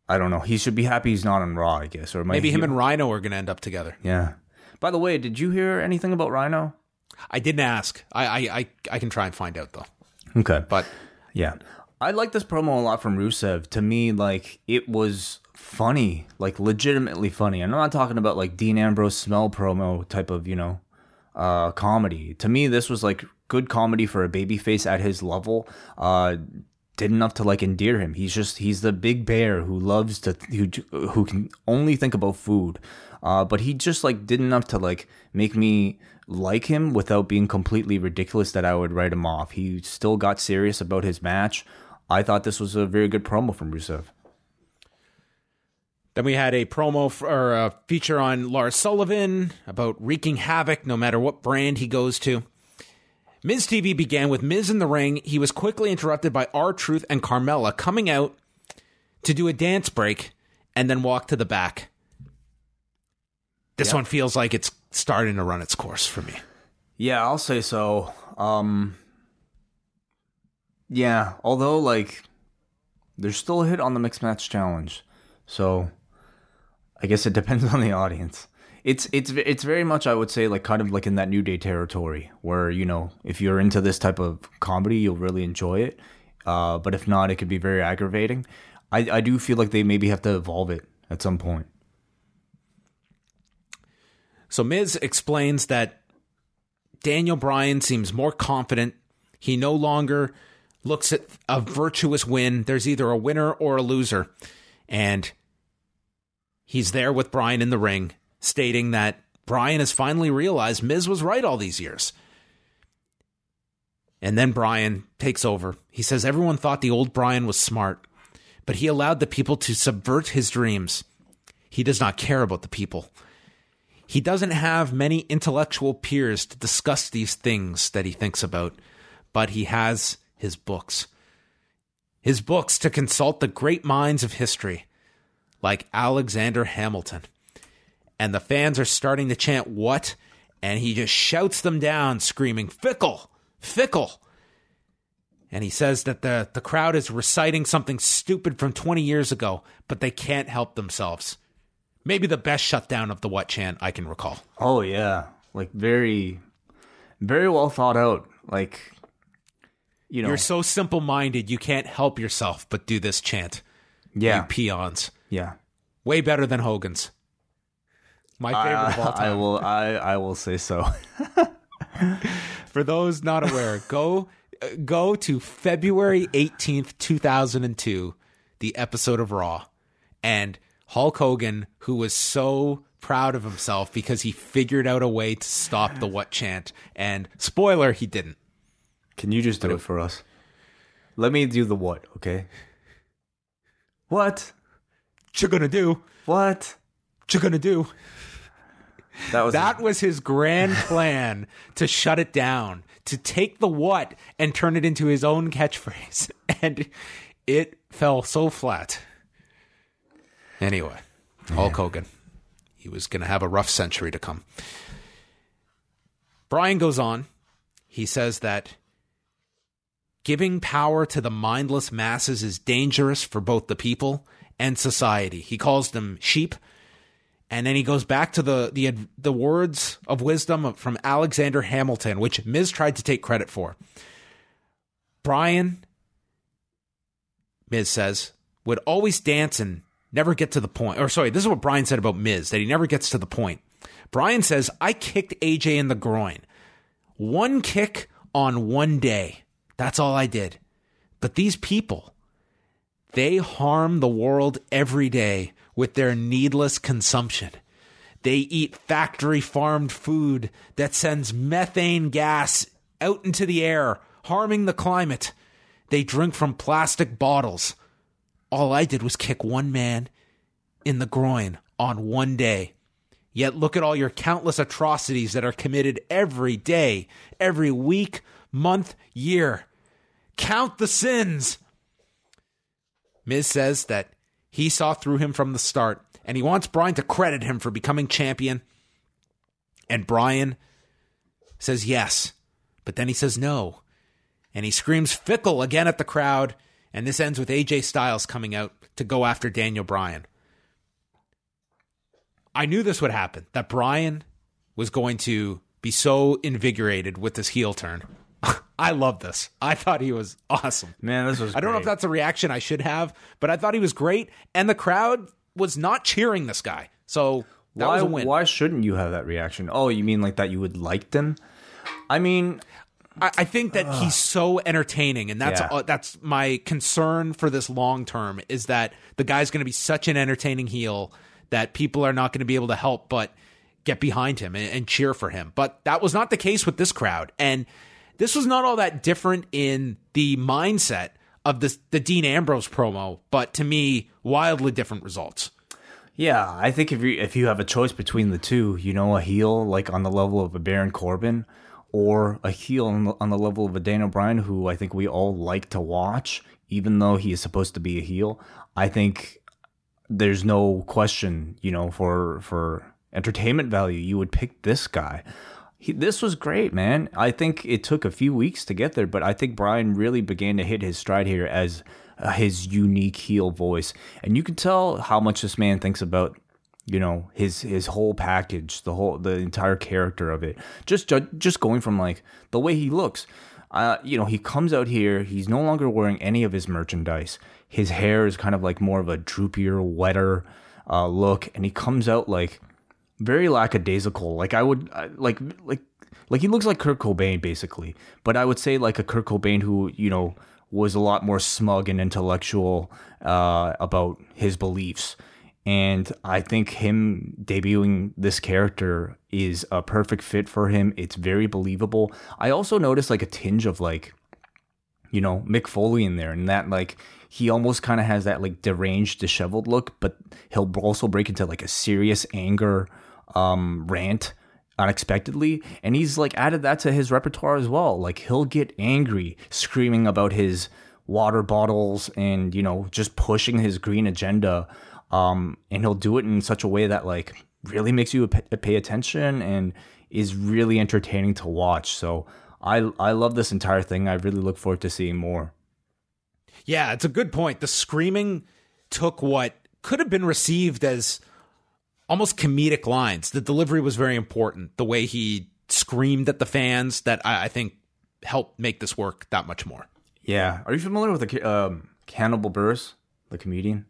Speaker 4: I don't know. He should be happy he's not on Raw, I guess, or might
Speaker 3: Maybe
Speaker 4: he-
Speaker 3: him and Rhino are going to end up together.
Speaker 4: yeah. By the way, did you hear anything about Rhino?
Speaker 3: I didn't ask. I, I, I, I can try and find out though.
Speaker 4: Okay.
Speaker 3: But
Speaker 4: Yeah. I like this promo a lot from Rusev. To me, like, it was funny, like, legitimately funny. And I'm not talking about, like, Dean Ambrose smell promo type of, you know, uh, comedy. To me, this was, like, good comedy for a babyface at his level. Uh, did enough to like endear him. He's just he's the big bear who loves to who who can only think about food. Uh, but he just like did enough to like make me like him without being completely ridiculous that I would write him off. He still got serious about his match. I thought this was a very good promo from Rusev.
Speaker 3: then we had a promo for, or a feature on Lars Sullivan about wreaking havoc no matter what brand he goes to. Miz TV began with Miz in the ring. He was quickly interrupted by R Truth and Carmella coming out to do a dance break and then walk to the back. This
Speaker 4: Yep.
Speaker 3: one feels like it's starting to run its course for me.
Speaker 4: Yeah, I'll say so. Um Yeah, although like there's still a hit on the mixed match challenge. So I guess it depends on the audience. It's it's it's very much I would say like kind of like in that New Day territory where, you know, if you're into this type of comedy, you'll really enjoy it. Uh but if not, it could be very aggravating. I I do feel like they maybe have to evolve it at some point.
Speaker 3: So Miz explains that Daniel Bryan seems more confident. He no longer looks at a virtuous win. There's either a winner or a loser. And he's there with Bryan in the ring, stating that Bryan has finally realized Miz was right all these years. And then Bryan takes over. He says everyone thought the old Bryan was smart, but he allowed the people to subvert his dreams. He does not care about the people. He doesn't have many intellectual peers to discuss these things that he thinks about, but he has his books. His books to consult the great minds of history, like Alexander Hamilton. And the fans are starting to chant, What? And he just shouts them down, screaming, Fickle! Fickle! And he says that the, the crowd is reciting something stupid from 20 years ago, but they can't help themselves. Maybe the best shutdown of the what chant I can recall.
Speaker 4: Oh yeah, like very, very well thought out. Like, you know,
Speaker 3: You're so simple minded, you can't help yourself but do this chant.
Speaker 4: yeah,
Speaker 3: You peons.
Speaker 4: yeah.
Speaker 3: Way better than Hogan's. My favorite of all
Speaker 4: I, I will, I, I will say so.
Speaker 3: For those not aware, go uh, go to February 18th, 2002, the episode of Raw, and Hulk Hogan, who was so proud of himself because he figured out a way to stop the what chant, and spoiler, he didn't.
Speaker 4: Can you just do it for us? Let me do the what, okay? What?
Speaker 3: What you gonna do?
Speaker 4: What?
Speaker 3: What you gonna do?
Speaker 4: That was
Speaker 3: That was his grand plan to shut it down, to take the what and turn it into his own catchphrase. And it fell so flat. Anyway, Hulk Hogan. He was going to have a rough century to come. Bryan goes on. He says that giving power to the mindless masses is dangerous for both the people and society. He calls them sheep and then he goes back to the the the words of wisdom from Alexander Hamilton, which Miz tried to take credit for. Bryan, Miz says, would always dance and never get to the point. Or sorry, this is what Bryan said about Miz that he never gets to the point. Bryan says, I kicked AJ in the groin. One kick on one day. That's all I did. But these people, they harm the world every day with their needless consumption. They eat factory farmed food that sends methane gas out into the air, harming the climate. They drink from plastic bottles. All I did was kick one man in the groin on one day. Yet look at all your countless atrocities that are committed every day, every week, month, year. Count the sins. Miz says that he saw through him from the start, and he wants Bryan to credit him for becoming champion. And Bryan says yes, but then he says no. And he screams fickle again at the crowd, and this ends with AJ Styles coming out to go after Daniel Bryan. I knew this would happen, that Bryan was going to be so invigorated with this heel turn. I love this. I thought he was awesome.
Speaker 4: Man, this was
Speaker 3: I don't know if that's a reaction I should have, but I thought he was great, and the crowd was not cheering this guy. So that
Speaker 4: why,
Speaker 3: was a win.
Speaker 4: why shouldn't you have that reaction? Oh, you mean like that you would like them? I mean,
Speaker 3: I, I think that he's so entertaining, and that's
Speaker 4: Yeah.
Speaker 3: uh, that's my concern for this long term is that the guy's going to be such an entertaining heel that people are not going to be able to help but get behind him and, and cheer for him. But that was not the case with this crowd, and this was not all that different in the mindset of this the Dean Ambrose promo, but to me, wildly different results.
Speaker 4: Yeah, I think if you if you have a choice between the two, you know, a heel like on the level of a Baron Corbin, or a heel on the, on the level of a Daniel Bryan, who I think we all like to watch, even though he is supposed to be a heel. I think there's no question, you know, for for entertainment value, you would pick this guy. He, this was great, man. I think it took a few weeks to get there, but I think Bryan really began to hit his stride here as uh, his unique heel voice, and you can tell how much this man thinks about, you know, his his whole package, the whole the entire character of it. Just ju- just going from like the way he looks. Uh, you know, he comes out here. He's no longer wearing any of his merchandise. His hair is kind of like more of a droopier, wetter uh, look, and he comes out like very lackadaisical. Like I would like like like he looks like Kurt Cobain basically, but I would say like a Kurt Cobain who you know was a lot more smug and intellectual uh, about his beliefs. And I think him debuting this character is a perfect fit for him. It's very believable. I also noticed like a tinge of like you know, Mick Foley in there, and that like he almost kind of has that like deranged, disheveled look, but he'll also break into like a serious anger um rant unexpectedly, and he's like added that to his repertoire as well. Like he'll get angry, screaming about his water bottles and you know just pushing his green agenda, um, and he'll do it in such a way that like really makes you pay attention and is really entertaining to watch. So. I, I love this entire thing. I really look forward to seeing more.
Speaker 3: Yeah, it's a good point. The screaming took what could have been received as almost comedic lines. The delivery was very important. The way he screamed at the fans that I, I think helped make this work that much more.
Speaker 4: Yeah. Are you familiar with the um, Hannibal Buress, the comedian?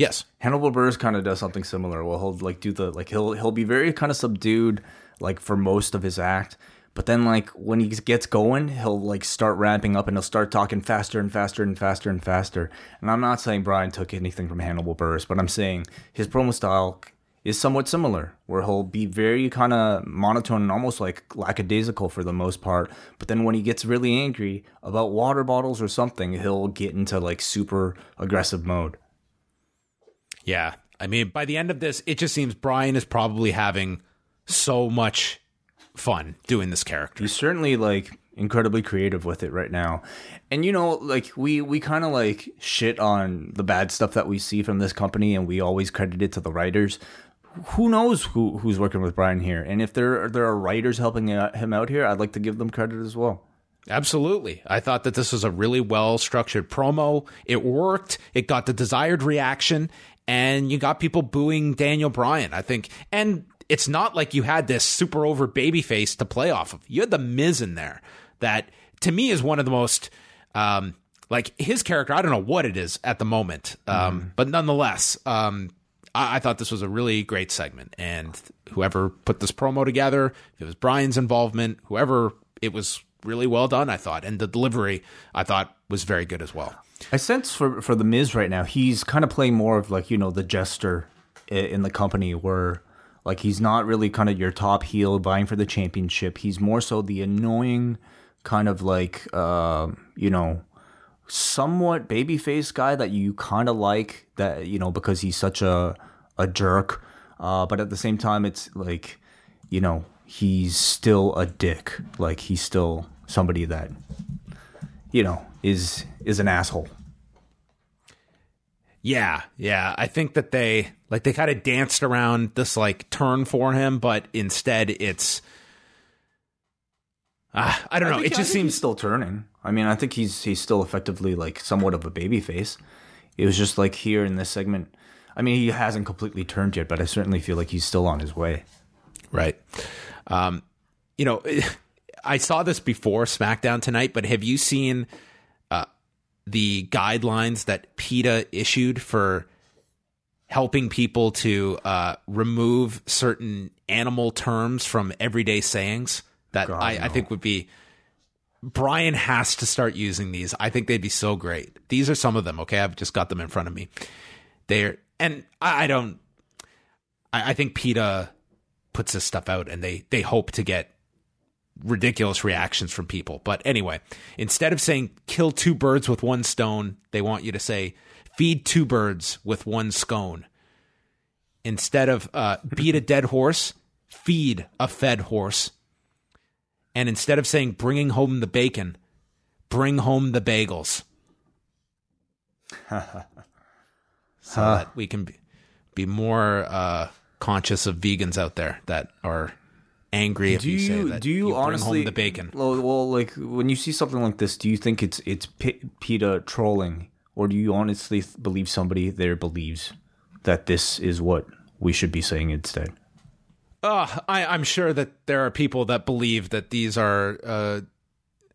Speaker 3: Yes.
Speaker 4: Hannibal Buress kind of does something similar. Well, he'll like do the like he'll he'll be very kind of subdued like for most of his act, but then like when he gets going, he'll like start ramping up and he'll start talking faster and faster and faster and faster. And I'm not saying Bryan took anything from Hannibal Buress, but I'm saying his promo style is somewhat similar, where he'll be very kind of monotone and almost like lackadaisical for the most part. But then when he gets really angry about water bottles or something, he'll get into like super aggressive mode.
Speaker 3: Yeah. I mean, by the end of this, it just seems Bryan is probably having so much fun doing this character.
Speaker 4: he's certainly like incredibly creative with it right now and you know like we we kind of like shit on the bad stuff that we see from this company and we always credit it to the writers who knows who who's working with bryan here and if there there are writers helping him out here i'd like to give them credit as well
Speaker 3: Absolutely. I thought that this was a really well structured promo. It worked. It got the desired reaction and you got people booing Daniel Bryan. I think and it's not like you had this super over babyface to play off of. You had the Miz in there that to me is one of the most um like his character, I don't know what it is at the moment. Um but nonetheless, um I, I thought this was a really great segment, and whoever put this promo together, if it was Bryan's involvement, whoever, it was really well done. I thought, and the delivery I thought was very good as well.
Speaker 4: I sense for for the Miz right now, he's kind of playing more of like you know the jester in the company, where like he's not really kind of your top heel vying for the championship. He's more so the annoying kind of like uh, you know somewhat babyface guy that you kind of like that you know because he's such a a jerk, uh, but at the same time it's like you know he's still a dick. Like he's still somebody that you know is is an asshole.
Speaker 3: Yeah, yeah. I think that they like they kind of danced around this like turn for him, but instead it's uh, I don't know.
Speaker 4: think-
Speaker 3: it
Speaker 4: I
Speaker 3: just
Speaker 4: think he's
Speaker 3: seems
Speaker 4: still turning. I mean, I think he's he's still effectively like somewhat of a baby face. It was just like here in this segment. I mean, he hasn't completely turned yet, but I certainly feel like he's still on his way.
Speaker 3: right. Um, you know, I saw this before SmackDown tonight, but have you seen uh, the guidelines that PETA issued for helping people to uh, remove certain animal terms from everyday sayings? That
Speaker 4: God,
Speaker 3: I, I think would be Bryan has to start using these. I think they'd be so great. These are some of them. Okay, I've just got them in front of me. They're and I, I don't. I, I think PETA puts this stuff out, and they they hope to get ridiculous reactions from people. But anyway, instead of saying "kill two birds with one stone," they want you to say "feed two birds with one scone." Instead of uh, "beat a dead horse," feed a fed horse. And instead of saying bringing home the bacon, bring home the bagels. so that we can be, be more uh, conscious of vegans out there that are angry if
Speaker 4: Do
Speaker 3: you, say that
Speaker 4: do you,
Speaker 3: bring
Speaker 4: honestly
Speaker 3: home the bacon.
Speaker 4: Well, like when you see something like this, do you think it's it's PETA trolling, or do you honestly believe somebody there believes that this is what we should be saying instead?
Speaker 3: Uh, I, I'm sure that there are people that believe that these are uh,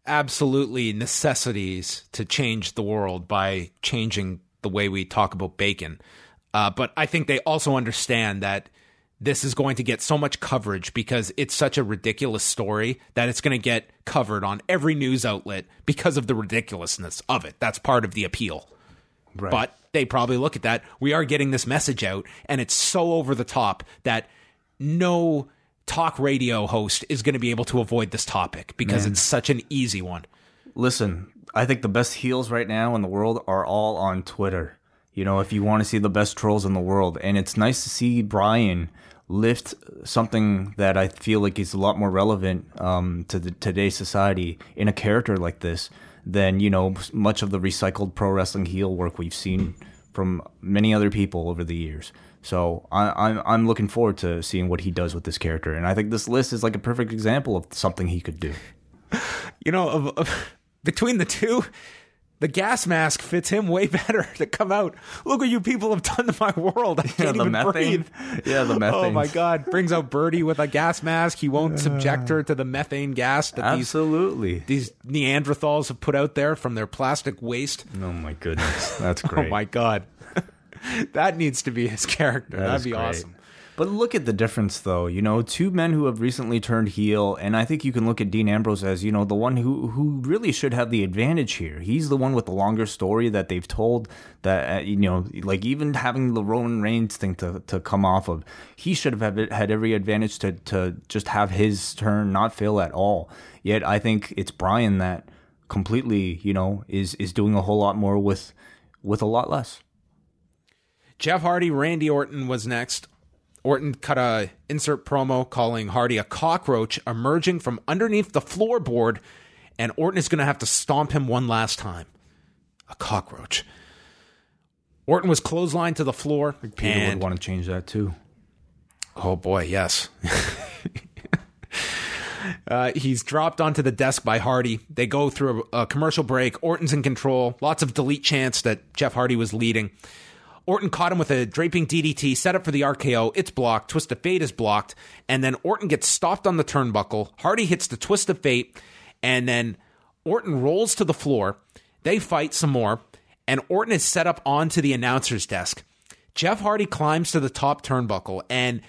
Speaker 3: absolutely necessities to change the world by changing the way we talk about bacon. Uh, but I think they also understand that this is going to get so much coverage because it's such a ridiculous story that it's going to get covered on every news outlet because of the ridiculousness of it. That's part of the appeal.
Speaker 4: Right.
Speaker 3: But they probably look at that. We are getting this message out, and it's so over the top that no talk radio host is going to be able to avoid this topic because it's such an easy one.
Speaker 4: Listen, I think the best heels right now in the world are all on Twitter. You know, if you want to see the best trolls in the world, and it's nice to see Bryan lift something that I feel like is a lot more relevant um, to the, today's society in a character like this than you know much of the recycled pro wrestling heel work we've seen from many other people over the years. So I, I'm I'm looking forward to seeing what he does with this character, and I think this list is like a perfect example of something he could do.
Speaker 3: You know, of, of, between the two, the gas mask fits him way better to come out. Look what you people have done to my world. I can't
Speaker 4: the
Speaker 3: even
Speaker 4: methane.
Speaker 3: breathe.
Speaker 4: Yeah, the methane.
Speaker 3: Oh my god! Brings out Birdie with a gas mask. He won't subject her to the methane gas that these
Speaker 4: Absolutely.
Speaker 3: these Neanderthals have put out there from their plastic waste.
Speaker 4: Oh my goodness, that's great.
Speaker 3: Oh my god. that needs to be his character.
Speaker 4: That
Speaker 3: That'd be
Speaker 4: great.
Speaker 3: awesome.
Speaker 4: But look at the difference, though. You know, two men who have recently turned heel, and I think you can look at Dean Ambrose as you know the one who who really should have the advantage here. He's the one with the longer story that they've told. That uh, you know, like even having the Roman Reigns thing to, to come off of, he should have had, every advantage to to just have his turn not fail at all. Yet I think it's Bryan that completely, you know, is is doing a whole lot more with with a lot less.
Speaker 3: Jeff Hardy, Randy Orton was next. Orton cut a insert promo calling Hardy a cockroach emerging from underneath the floorboard, and Orton is going to have to stomp him one last time. A cockroach. Orton was clotheslined to the floor,
Speaker 4: PETA
Speaker 3: and
Speaker 4: would want to change that too.
Speaker 3: Oh boy, yes. uh, he's dropped onto the desk by Hardy. They go through a, a commercial break. Orton's in control. Lots of delete chants that Jeff Hardy was leading. Orton caught him with a draping DDT, set up for the RKO. It's blocked. Twist of Fate is blocked. And then Orton gets stopped on the turnbuckle. Hardy hits the Twist of Fate. And then Orton rolls to the floor. They fight some more. And Orton is set up onto the announcer's desk. Jeff Hardy climbs to the top turnbuckle, and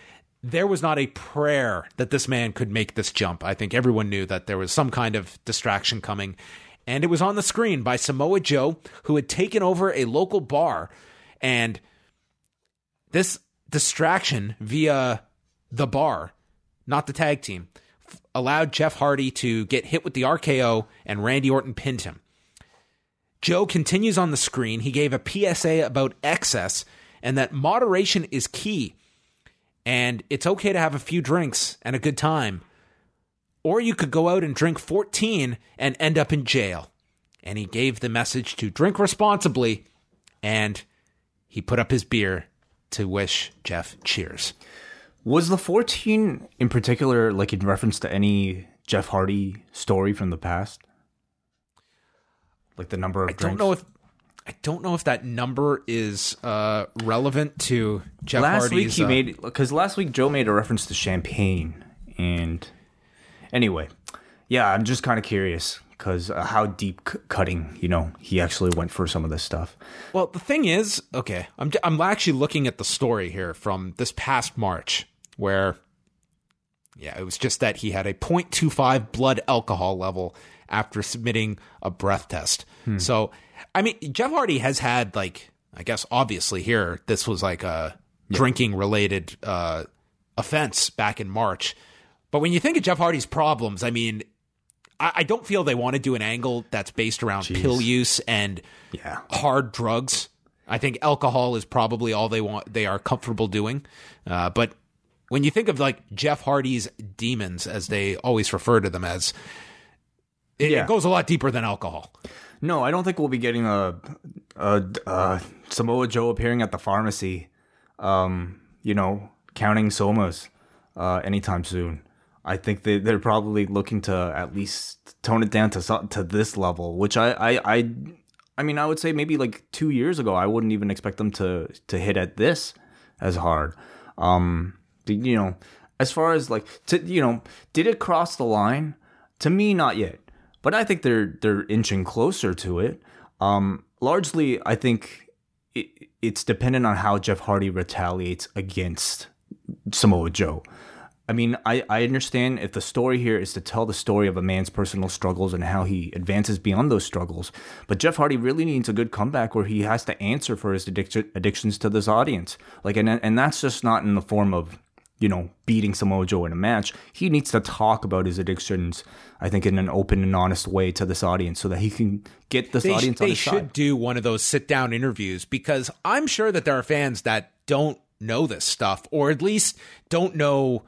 Speaker 3: there was not a prayer that this man could make this jump. I think everyone knew that there was some kind of distraction coming. And it was on the screen by Samoa Joe, who had taken over a local bar. And this distraction via the bar, not the tag team, allowed Jeff Hardy to get hit with the RKO, and Randy Orton pinned him. Joe continues on the screen. He gave a PSA about excess and that moderation is key. And it's okay to have a few drinks and a good time. Or you could go out and drink 14 and end up in jail. And he gave the message to drink responsibly and he put up his beer to wish Jeff cheers.
Speaker 4: Was the 14 in particular like in reference to any Jeff Hardy story from the past? Like the number of
Speaker 3: I
Speaker 4: drinks?
Speaker 3: don't know if I don't know if that number is uh, relevant to Jeff
Speaker 4: last
Speaker 3: Hardy's.
Speaker 4: week he
Speaker 3: uh,
Speaker 4: made because last week Joe made a reference to champagne, and anyway, yeah, I'm just kind of curious because uh, how deep c- cutting you know he actually went for some of this stuff.
Speaker 3: Well, the thing is, okay, I'm I'm actually looking at the story here from this past March where yeah, it was just that he had a 0.25 blood alcohol level after submitting a breath test. So, I mean, Jeff Hardy has had like I guess obviously here this was like a drinking related uh offense back in March. But when you think of Jeff Hardy's problems, I mean, I, I don't feel they want to do an angle that's based around pill use and
Speaker 4: Yeah.
Speaker 3: hard drugs. I think alcohol is probably all they want. They are comfortable doing. Uh, but when you think of like Jeff Hardy's demons, as they always refer to them as, it,
Speaker 4: Yeah.
Speaker 3: it goes a lot deeper than alcohol.
Speaker 4: No, I don't think we'll be getting a, a, a Samoa Joe appearing at the pharmacy, um, you know, counting somas uh, anytime soon. I think they they're probably looking to at least tone it down to to this level, which I I I, I mean I would say maybe like two years ago I wouldn't even expect them to to hit at this as hard. Um, you know, as far as like to you know, did it cross the line? To me, not yet but I think they're they're inching closer to it. Um, largely, I think it, it's dependent on how Jeff Hardy retaliates against Samoa Joe. I mean, I, I understand if the story here is to tell the story of a man's personal struggles and how he advances beyond those struggles, but Jeff Hardy really needs a good comeback where he has to answer for his addiction, addictions to this audience. Like, and and that's just not in the form of you know, beating Samoa Joe in a match. He needs to talk about his addictions, I think, in an open and honest way to this audience so that he can get this
Speaker 3: They, sh-
Speaker 4: audience on
Speaker 3: they should
Speaker 4: side.
Speaker 3: do one of those sit down interviews because I'm sure that there are fans that don't know this stuff or at least don't know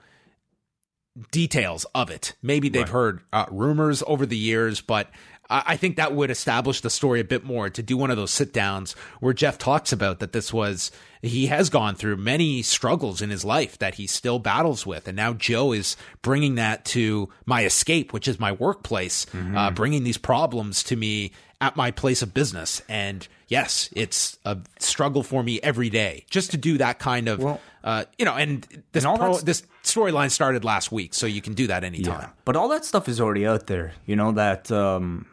Speaker 3: details of it. Maybe they've heard uh, rumors over the years, but I I think that would establish the story a bit more to do one of those sit downs where Jeff talks about that this was, he has gone through many struggles in his life that he still battles with. And now Joe is bringing that to my escape, which is my workplace, uh, bringing these problems to me at my place of business. And yes, it's a struggle for me every day just to do that kind of,
Speaker 4: Well-
Speaker 3: uh, you know, and this,
Speaker 4: And
Speaker 3: pro, this storyline started last week, so you can do that anytime.
Speaker 4: Yeah. But all that stuff is already out there. You know, that, um,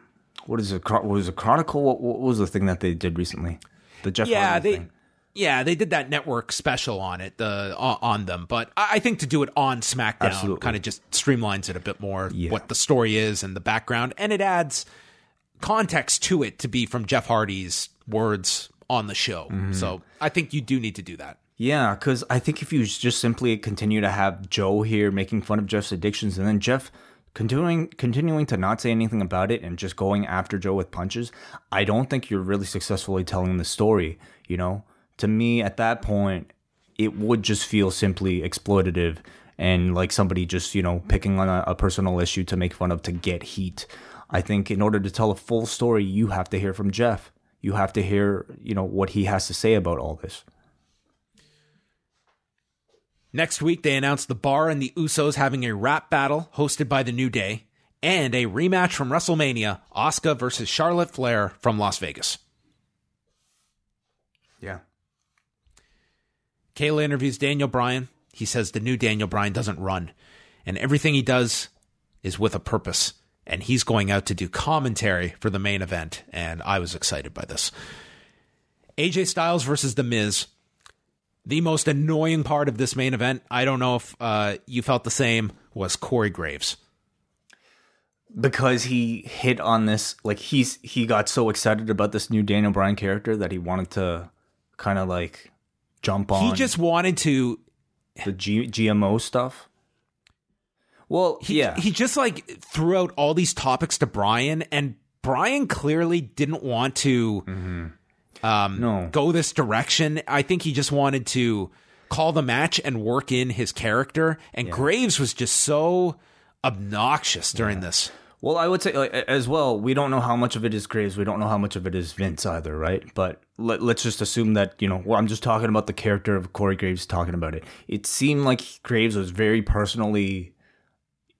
Speaker 4: what is it? What was it? Chronicle? What, what was the thing that they did recently? The Jeff
Speaker 3: yeah,
Speaker 4: Hardy
Speaker 3: they
Speaker 4: thing.
Speaker 3: yeah they did that network special on it the on on them, but I, I think to do it on SmackDown
Speaker 4: Absolutely.
Speaker 3: kind of just streamlines it a bit more
Speaker 4: Yeah.
Speaker 3: what the story is and the background, and it adds context to it to be from Jeff Hardy's words on the show.
Speaker 4: Mm-hmm.
Speaker 3: So I think you do need to do that.
Speaker 4: Yeah, because I think if you just simply continue to have Joe here making fun of Jeff's addictions, and then Jeff continuing continuing to not say anything about it and just going after Joe with punches, I don't think you're really successfully telling the story. You know, to me at that point, it would just feel simply exploitative and like somebody just you know picking on a, a personal issue to make fun of to get heat. I think in order to tell a full story, you have to hear from Jeff. You have to hear you know what he has to say about all this.
Speaker 3: Next week, they announced the Bar and the Usos having a rap battle hosted by the New Day and a rematch from WrestleMania, Asuka versus Charlotte Flair from Las Vegas.
Speaker 4: Yeah.
Speaker 3: Kayla interviews Daniel Bryan. He says the new Daniel Bryan doesn't run, and everything he does is with a purpose. And he's going out to do commentary for the main event, and I was excited by this. AJ Styles versus The Miz. The most annoying part of this main event, I don't know if uh, you felt the same, was Corey Graves.
Speaker 4: because he hit on this like he's he got so excited about this new Daniel Bryan character that he wanted to kind of like jump on
Speaker 3: He just wanted to
Speaker 4: the G- GMO stuff. Well,
Speaker 3: he,
Speaker 4: yeah,
Speaker 3: he just like threw out all these topics to Bryan, and Bryan clearly didn't want to um,
Speaker 4: No.
Speaker 3: go this direction. I think he just wanted to call the match and work in his character. And Graves was just so obnoxious during this.
Speaker 4: Well, I would say like, as well. We don't know how much of it is Graves. We don't know how much of it is Vince either, right? But let, let's just assume that you know. Well, I'm just talking about the character of Corey Graves. Talking about it, it seemed like Graves was very personally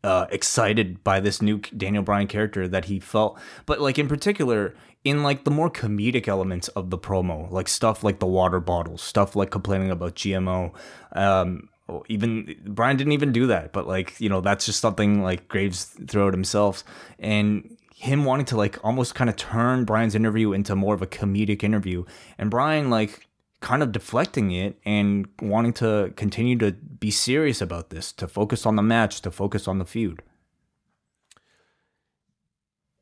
Speaker 4: uh, excited by this new Daniel Bryan character that he felt. But like in particular, in like the more comedic elements of the promo, like stuff like the water bottles, stuff like complaining about GMO. Um, even Bryan didn't even do that, but like you know that's just something like Graves threw out himself, and him wanting to like almost kind of turn Bryan's interview into more of a comedic interview, and Brian like kind of deflecting it and wanting to continue to be serious about this, to focus on the match, to focus on the feud.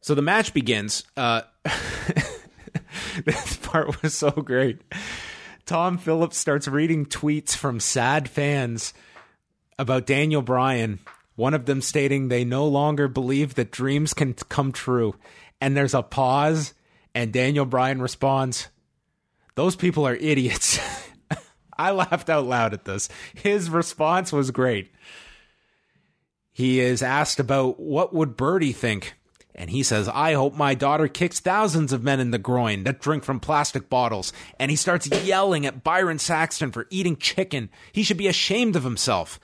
Speaker 3: So the match begins. Uh, this part was so great. Tom Phillips starts reading tweets from sad fans about Daniel Bryan. One of them stating they no longer believe that dreams can come true. And there's a pause, and Daniel Bryan responds, Those people are idiots. I laughed out loud at this. His response was great. He is asked about what would Birdie think, and he says, "I hope my daughter kicks thousands of men in the groin that drink from plastic bottles." And he starts yelling at Byron Saxton for eating chicken. He should be ashamed of himself.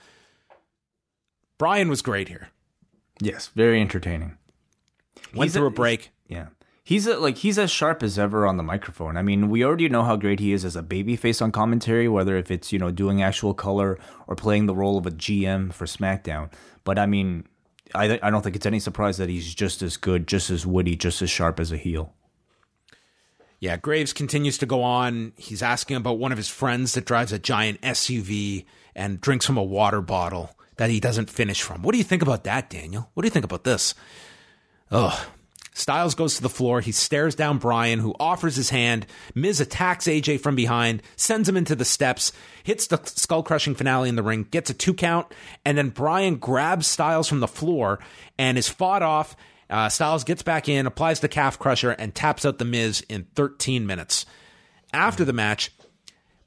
Speaker 3: Bryan was great here.
Speaker 4: Yes, very entertaining.
Speaker 3: Went
Speaker 4: He's
Speaker 3: through
Speaker 4: a-
Speaker 3: a break.
Speaker 4: He's a, like he's as sharp as ever on the microphone. I mean, we already know how great he is as a babyface on commentary, whether if it's you know doing actual color or playing the role of a GM for SmackDown. But I mean, I I don't think it's any surprise that he's just as good, just as witty, just as sharp as a heel.
Speaker 3: Yeah, Graves continues to go on. He's asking about one of his friends that drives a giant SUV and drinks from a water bottle that he doesn't finish from. What do you think about that, Daniel? What do you think about this? Ugh. Styles goes to the floor. He stares down Bryan, who offers his hand. Miz attacks AJ from behind, sends him into the steps, hits the skull crushing finale in the ring, gets a two count, and then Bryan grabs Styles from the floor and is fought off. Uh, Styles gets back in, applies the calf crusher, and taps out the Miz in 13 minutes. After the match,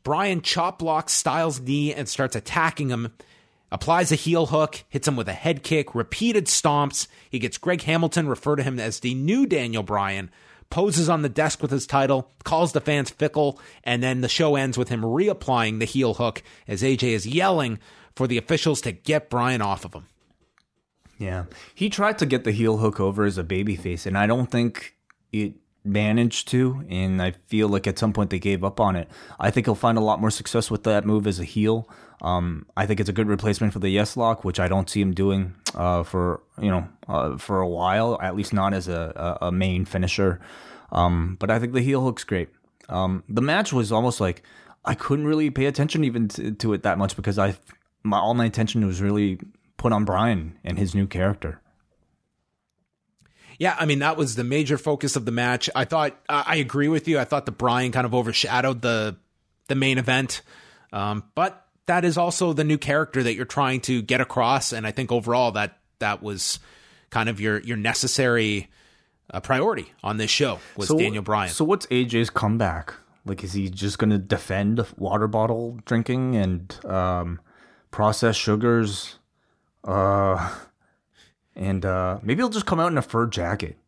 Speaker 3: Bryan chop blocks Styles' knee and starts attacking him. Applies a heel hook, hits him with a head kick, repeated stomps. He gets Greg Hamilton, refer to him as the new Daniel Bryan, poses on the desk with his title, calls the fans fickle, and then the show ends with him reapplying the heel hook as AJ is yelling for the officials to get Bryan off of him.
Speaker 4: Yeah, he tried to get the heel hook over as a babyface, and I don't think it managed to. And I feel like at some point they gave up on it. I think he'll find a lot more success with that move as a heel. Um, I think it's a good replacement for the Yes Lock, which I don't see him doing uh, for you know uh, for a while, at least not as a, a, main finisher. Um, but I think the heel hook's great. Um, the match was almost like I couldn't really pay attention even to, to it that much because I my all my attention was really put on Bryan and his new character.
Speaker 3: Yeah, I mean that was the major focus of the match. I thought I agree with you. I thought the Bryan kind of overshadowed the the main event, um, but that is also the new character that you're trying to get across. And I think overall that that was kind of your your necessary uh, priority on this show was Daniel Bryan.
Speaker 4: So what's AJ's comeback? Like, is he just going to defend water bottle drinking and um, processed sugars? Uh, and uh, maybe he'll just come out in a fur jacket.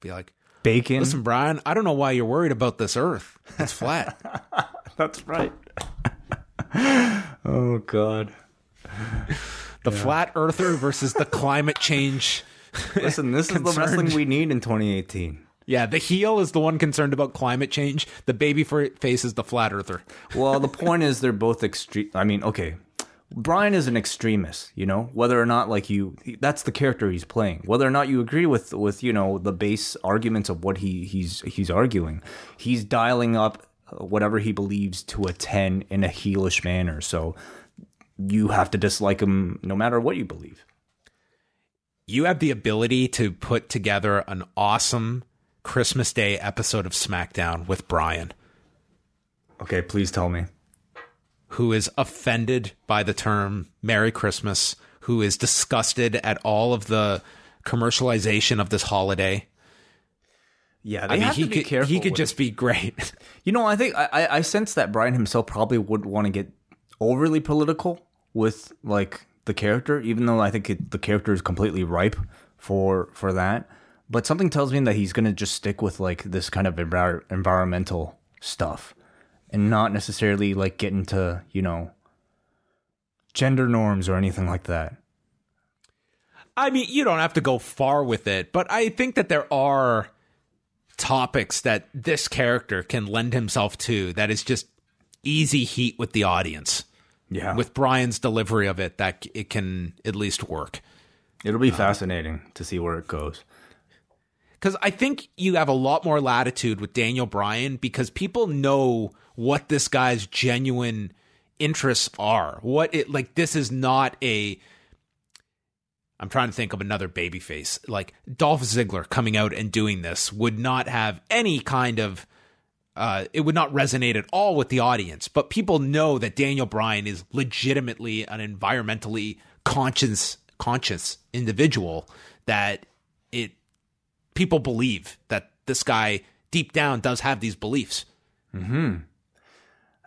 Speaker 3: Be like,
Speaker 4: Bacon.
Speaker 3: listen, Bryan, I don't know why you're worried about this Earth. It's flat.
Speaker 4: That's right. oh God.
Speaker 3: the flat Earther versus the climate change.
Speaker 4: Listen, this is the wrestling we need in 2018.
Speaker 3: Yeah, the heel is the one concerned about climate change. The baby fa- face is the flat Earther.
Speaker 4: Well, the point is they're both extreme. I mean, okay, Bryan is an extremist, you know. Whether or not like you, that's the character he's playing. Whether or not you agree with with you know the base arguments of what he he's he's arguing, he's dialing up whatever he believes to a 10 in a heelish manner. So you have to dislike him no matter what you believe.
Speaker 3: You have the ability to put together an awesome Christmas Day episode of SmackDown with Bryan,
Speaker 4: Okay, please tell me.
Speaker 3: who is offended by the term Merry Christmas, who is disgusted at all of the commercialization of this holiday.
Speaker 4: Yeah,
Speaker 3: I mean, he could,
Speaker 4: careful.
Speaker 3: he could just be great.
Speaker 4: You know, I think I, I sense that Bryan himself probably wouldn't want to get overly political with like the character, even though I think it, the character is completely ripe for for that. But something tells me that he's gonna just stick with like this kind of envir- environmental stuff, and not necessarily like get into you know gender norms or anything like that.
Speaker 3: I mean, you don't have to go far with it, but I think that there are topics that this character can lend himself to that is just easy heat with the audience.
Speaker 4: Yeah,
Speaker 3: With Bryan's delivery of it, that it can at least work.
Speaker 4: it'll be um, fascinating to see where it goes.
Speaker 3: Because I think you have a lot more latitude with Daniel Bryan because people know what this guy's genuine interests are. What it like this is not a I'm trying to think of another babyface. Like Dolph Ziggler coming out and doing this would not have any kind of uh, it would not resonate at all with the audience. But people know that Daniel Bryan is legitimately an environmentally conscious conscious individual that it people believe that this guy deep down does have these beliefs.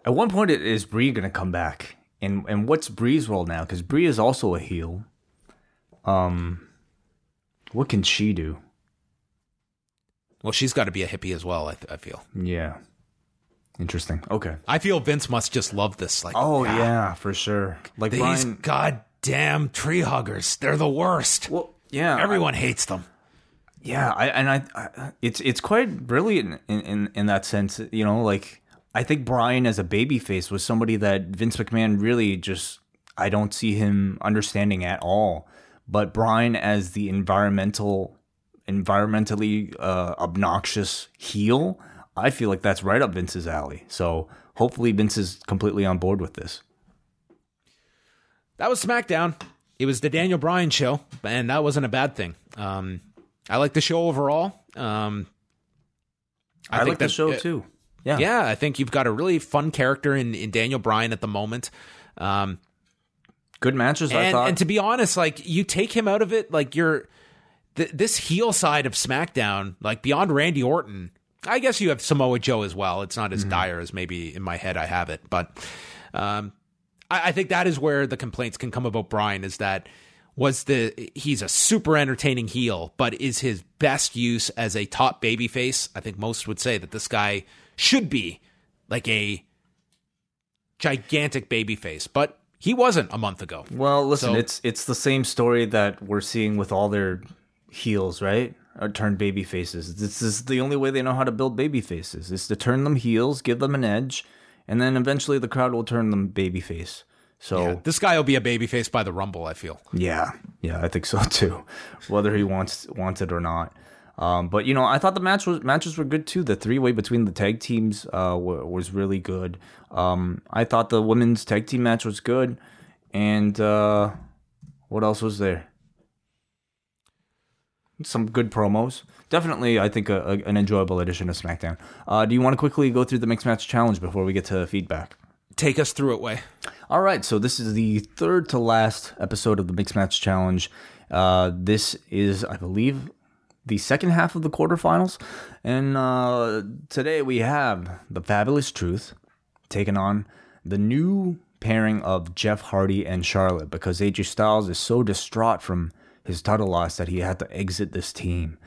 Speaker 4: At one point, is Brie going to come back, and and what's Brie's role now? Because Brie is also a heel. Um, what can she do?
Speaker 3: Well, she's got to be a hippie as well. I, I feel.
Speaker 4: Yeah, interesting. Okay.
Speaker 3: I feel Vince must just love this. Like,
Speaker 4: Oh yeah, for sure. Like
Speaker 3: these
Speaker 4: Bryan.
Speaker 3: goddamn tree huggers. They're the worst.
Speaker 4: Well, yeah,
Speaker 3: Everyone hates them.
Speaker 4: Yeah, I and I, I it's it's quite brilliant in, in in that sense. You know, like I think Bryan as a babyface was somebody that Vince McMahon really just I don't see him understanding at all. But Bryan as the environmental environmentally uh, obnoxious heel, I feel like that's right up Vince's alley. So hopefully Vince is completely on board with this.
Speaker 3: That was SmackDown. It was the Daniel Bryan show, and that wasn't a bad thing. Um, I like the show overall. Um,
Speaker 4: I, like the show
Speaker 3: uh,
Speaker 4: too. Yeah.
Speaker 3: Yeah, I think you've got a really fun character in, in Daniel Bryan at the moment. Um,
Speaker 4: Good matches, I
Speaker 3: and,
Speaker 4: thought.
Speaker 3: and to be honest, like you take him out of it, like you're th- this heel side of SmackDown, like beyond Randy Orton. I guess you have Samoa Joe as well. It's not as
Speaker 4: Mm-hmm.
Speaker 3: dire as maybe in my head I have it, but um, I, I think that is where the complaints can come about Bryan is that was the he's a super entertaining heel, but is his best use as a top babyface? I think most would say that this guy should be like a gigantic babyface, but he wasn't a month ago.
Speaker 4: Well, listen,
Speaker 3: So-
Speaker 4: it's it's the same story that we're seeing with all their heels, right? Or turned baby faces. This is the only way they know how to build baby faces is to turn them heels, give them an edge, and then eventually the crowd will turn them baby face. So
Speaker 3: This guy will be a baby face by the Rumble, I feel.
Speaker 4: yeah, yeah, I think so too, whether he wants wants it or not. Um, but you know, I thought the match was matches were good too. The three way between the tag teams uh, wa- was really good. Um, I thought the women's tag team match was good, and uh, what else was there? Some good promos. Definitely, I think a, a, an enjoyable addition to SmackDown. Uh, do you want to quickly go through the mixed match challenge before we get to feedback?
Speaker 3: Take us through it, Wai.
Speaker 4: All right, so this is the third to last episode of the Mixed Match Challenge. Uh, this is, I believe, the second half of the quarterfinals. And uh, today we have the Fabulous Truth taking on the new pairing of Jeff Hardy and Charlotte because AJ Styles is so distraught from his title loss that he had to exit this team.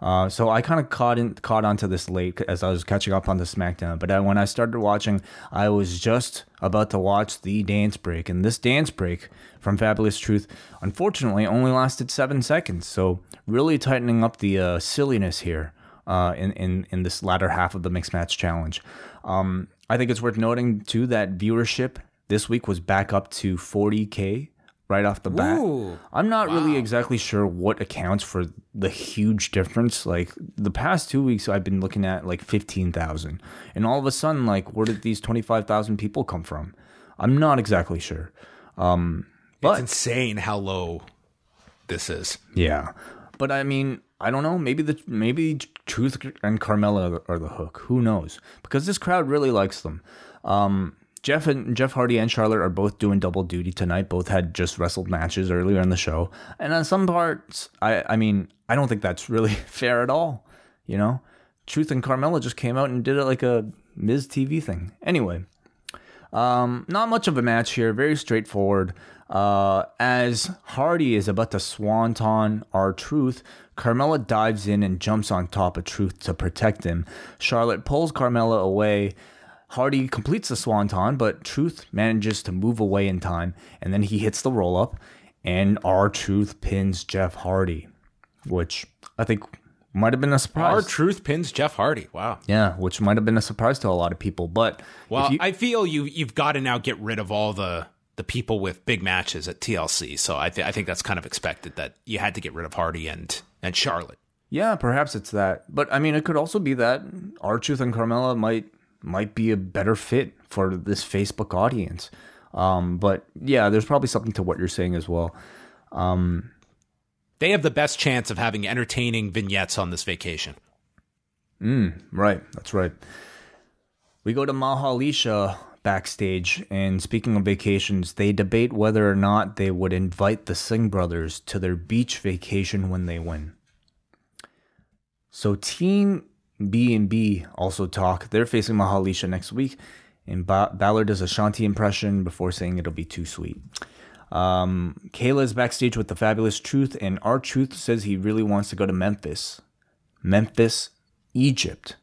Speaker 4: Uh, so I kind of caught in, caught onto this late as I was catching up on the SmackDown. But uh, when I started watching, I was just about to watch the dance break, and this dance break from Fabulous Truth, unfortunately, only lasted seven seconds. So really tightening up the uh, silliness here uh, in in in this latter half of the mixed match challenge. Um, I think it's worth noting too that viewership this week was back up to 40k right off the bat.
Speaker 3: Ooh,
Speaker 4: I'm not really exactly sure what accounts for the huge difference. Like the past two weeks, I've been looking at like 15,000. And all of a sudden, like, where did these 25,000 people come from? I'm not exactly sure. Um,
Speaker 3: it's
Speaker 4: but
Speaker 3: insane how low this is.
Speaker 4: yeah, but I mean, I don't know. Maybe the maybe Truth and Carmella are the, hook. Who knows? Because this crowd really likes them. Um, Jeff and Jeff Hardy and Charlotte are both doing double duty tonight. Both had just wrestled matches earlier in the show, and on some parts, I I mean, I don't think that's really fair at all. You know, Truth and Carmella just came out and did it like a Miz TV thing. Anyway, um, not much of a match here. Very straightforward. Uh, as Hardy is about to swanton our Truth, Carmella dives in and jumps on top of Truth to protect him. Charlotte pulls Carmella away. Hardy completes the swanton, but Truth manages to move away in time, and then he hits the roll up, and our Truth pins Jeff Hardy, which I think might have been a surprise.
Speaker 3: Our truth pins Jeff Hardy. Wow.
Speaker 4: yeah, which might have been a surprise to a lot of people. But
Speaker 3: Well,
Speaker 4: you-
Speaker 3: I feel you you've got to now get rid of all the the people with big matches at TLC. So I th- I think that's kind of expected that you had to get rid of Hardy and and Charlotte.
Speaker 4: Yeah, perhaps it's that. But I mean, it could also be that Truth and Carmella might might be a better fit for this Facebook audience. Um, but yeah, there's probably something to what you're saying as well.
Speaker 3: They have the best chance of having entertaining vignettes on this vacation.
Speaker 4: Right, that's right. We go to Mahalicia backstage, and speaking of vacations, they debate whether or not they would invite the Singh brothers to their beach vacation when they win. So Team B and B also talk. They're facing Mahalicia next week, and ba- does a Shanti impression before saying it'll be too sweet. Um, Kayla is backstage with the Fabulous Truth, and our Truth says he really wants to go to Memphis. Memphis, Egypt.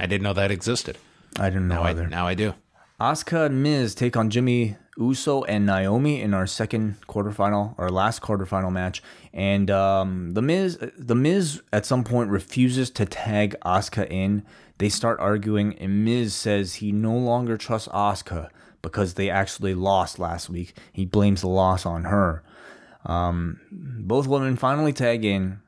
Speaker 3: I didn't know that existed.
Speaker 4: I didn't know
Speaker 3: Now I,
Speaker 4: either.
Speaker 3: now I do.
Speaker 4: Asuka and Miz take on Jimmy Uso and Naomi in our second quarterfinal, our last quarterfinal match. And um, the Miz, the Miz at some point refuses to tag Asuka in. They start arguing, and Miz says he no longer trusts Asuka because they actually lost last week. He blames the loss on her. Um, both women finally tag in.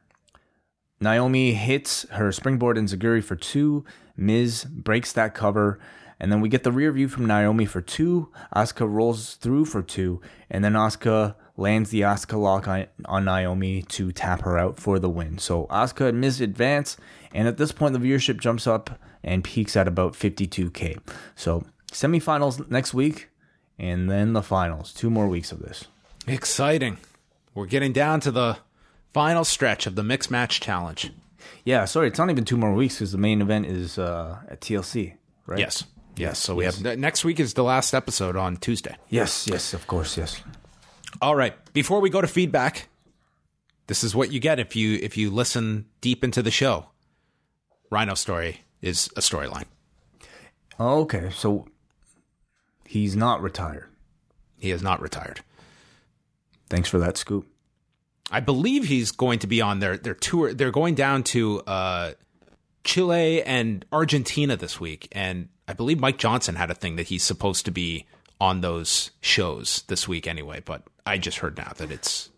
Speaker 4: Naomi hits her springboard enzuigiri for two. Miz breaks that cover. And then we get the rear view from Naomi for two. Asuka rolls through for two. And then Asuka lands the Asuka lock on, on Naomi to tap her out for the win. So Asuka and Miz advance. And at this point, the viewership jumps up and peaks at about 52K. So semifinals next week. And then the finals. Two more weeks of this.
Speaker 3: Exciting. We're getting down to the final stretch of the mixed match challenge.
Speaker 4: Yeah, sorry, it's not even two more weeks because the main event is uh, at TLC, right?
Speaker 3: Yes. Yes. So we have next week is the last episode on Tuesday.
Speaker 4: Yes, yes, of course, yes.
Speaker 3: All right. Before we go to feedback, this is what you get if you if you listen deep into the show. Rhino story is a storyline.
Speaker 4: Okay, so he's not retired.
Speaker 3: He is not retired.
Speaker 4: Thanks for that scoop.
Speaker 3: I believe he's going to be on their their tour. They're going down to uh, Chile and Argentina this week, and I believe Mike Johnson had a thing that he's supposed to be on those shows this week anyway. But I just heard now that it's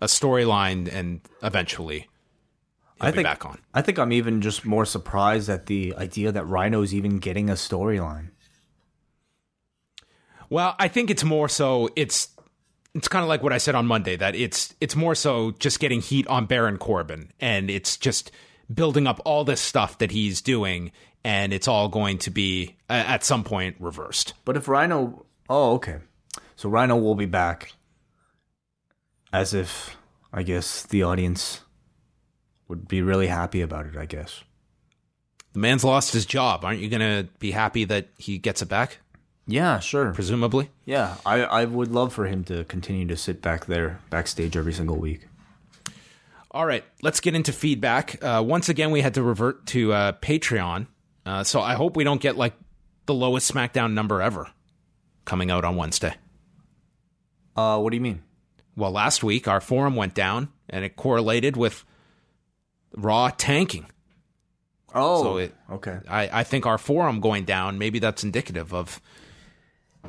Speaker 3: a storyline, and eventually
Speaker 4: I
Speaker 3: be
Speaker 4: think
Speaker 3: back on.
Speaker 4: I think I'm even just more surprised at the idea that Rhino's even getting a storyline.
Speaker 3: Well, I think it's more so it's it's kind of like what I said on Monday that it's it's more so just getting heat on Baron Corbin and it's just building up all this stuff that he's doing and it's all going to be uh, at some point reversed.
Speaker 4: But if Rhino, oh, okay, so Rhino will be back, as if I guess the audience would be really happy about it. I guess.
Speaker 3: The man's lost his job. Aren't you going to be happy that he gets it back?
Speaker 4: Yeah, sure.
Speaker 3: Presumably.
Speaker 4: Yeah, I, I would love for him to continue to sit back there backstage every single week.
Speaker 3: All right, let's get into feedback. Uh, once again, we had to revert to uh, Patreon. Uh, so I hope we don't get like the lowest SmackDown number ever coming out on Wednesday.
Speaker 4: Uh, what do you mean?
Speaker 3: Well, last week our forum went down and it correlated with Raw tanking.
Speaker 4: Oh,
Speaker 3: So it-
Speaker 4: okay.
Speaker 3: I, I think our forum going down, maybe that's indicative of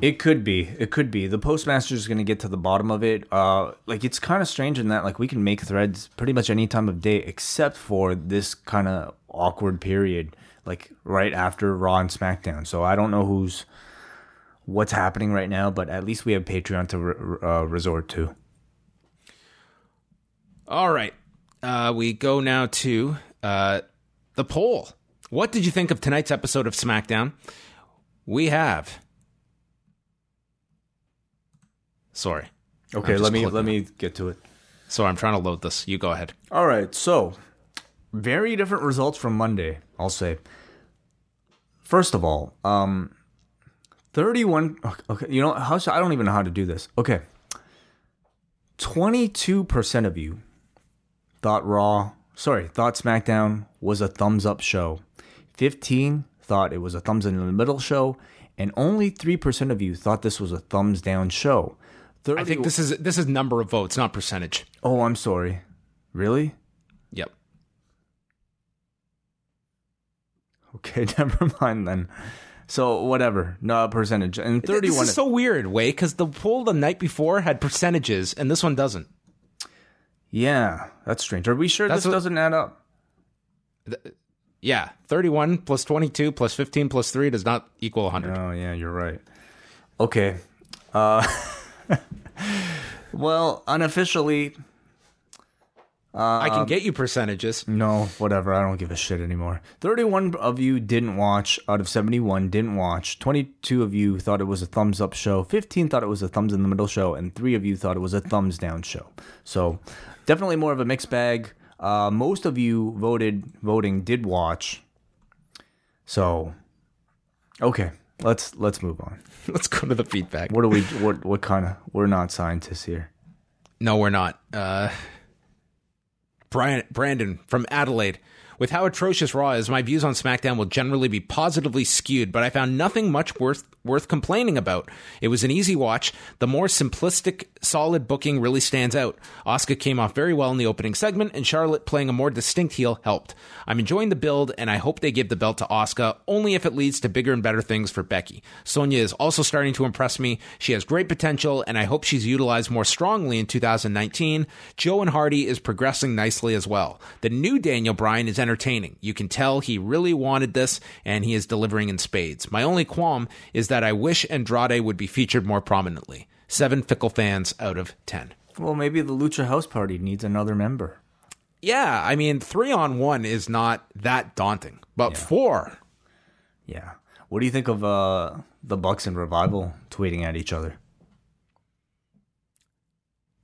Speaker 4: It could be. It could be. The postmaster is going to get to the bottom of it. Uh, like it's kind of strange in that like we can make threads pretty much any time of day except for this kind of awkward period, like right after Raw and SmackDown. So I don't know who's what's happening right now, but at least we have Patreon to re- uh, resort to.
Speaker 3: All right. Uh, we go now to uh, the poll. What did you think of tonight's episode of SmackDown? We have. Sorry.
Speaker 4: Okay, let me let me get to it.
Speaker 3: So I'm trying to load this. You go ahead.
Speaker 4: All right, so very different results from Monday, I'll say. First of all, um 31 okay, you know how should, I don't even know how to do this. Okay. 22% of you thought Raw, sorry, thought SmackDown was a thumbs up show. 15 thought it was a thumbs in the middle show, and only 3% of you thought this was a thumbs down show. 30,
Speaker 3: I think this is this is number of votes, not percentage.
Speaker 4: Oh, I'm sorry. Really?
Speaker 3: Yep.
Speaker 4: Okay, never mind then. So whatever, no percentage and
Speaker 3: This
Speaker 4: thirty-one.
Speaker 3: is so weird, way because the poll the night before had percentages, and this one doesn't.
Speaker 4: yeah, that's strange. Are we sure
Speaker 3: That's
Speaker 4: this
Speaker 3: what-
Speaker 4: doesn't add up?
Speaker 3: Yeah, 31 plus 22 plus 15 plus 3 does not equal 100.
Speaker 4: Oh yeah, you're right. Okay. Uh, well, unofficially,
Speaker 3: I can get you percentages.
Speaker 4: no, whatever. I don't give a shit anymore. Thirty-one of you didn't watch. Out of seventy-one, didn't watch. Twenty-two of you thought it was a thumbs up show. Fifteen thought it was a thumbs in the middle show, and three of you thought it was a thumbs down show. So, definitely more of a mixed bag. Uh, most of you voted voting did watch. So, okay, let's let's move on.
Speaker 3: Let's go to the feedback.
Speaker 4: What are we? What what kind of? We're not scientists here.
Speaker 3: No, we're not. Uh, Brian Brandon from Adelaide. With how atrocious Raw is, my views on SmackDown will generally be positively skewed, but I found nothing much worth worth complaining about. It was an easy watch. The more simplistic, solid booking really stands out. Asuka came off very well in the opening segment, and Charlotte playing a more distinct heel helped. I'm enjoying the build, and I hope they give the belt to Asuka only if it leads to bigger and better things for Becky. Sonya is also starting to impress me. She has great potential, and I hope she's utilized more strongly in 2019. Joe and Hardy is progressing nicely as well. The new Daniel Bryan is entertaining. You can tell he really wanted this, and he is delivering in spades. My only qualm is that I wish Andrade would be featured more prominently. Seven fickle fans out of ten.
Speaker 4: Well, maybe the Lucha House Party needs another member.
Speaker 3: Yeah, I mean, three on one is not that daunting, but four.
Speaker 4: Yeah. What do you think of uh, the Bucks and Revival tweeting at each other?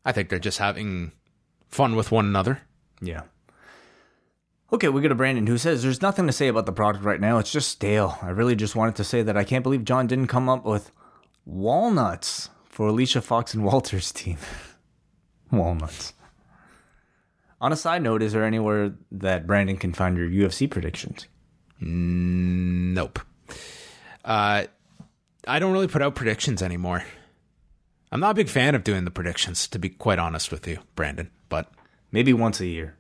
Speaker 3: I think they're just having fun with one another.
Speaker 4: Yeah. Okay, we got a Brandon who says there's nothing to say about the product right now. It's just stale. I really just wanted to say that I can't believe John didn't come up with walnuts for Alicia Fox and Walter's team. walnuts. On a side note, is there anywhere that Brandon can find your UFC predictions?
Speaker 3: Nope. Uh, I don't really put out predictions anymore. I'm not a big fan of doing the predictions, to be quite honest with you, Brandon. But
Speaker 4: Maybe once a year.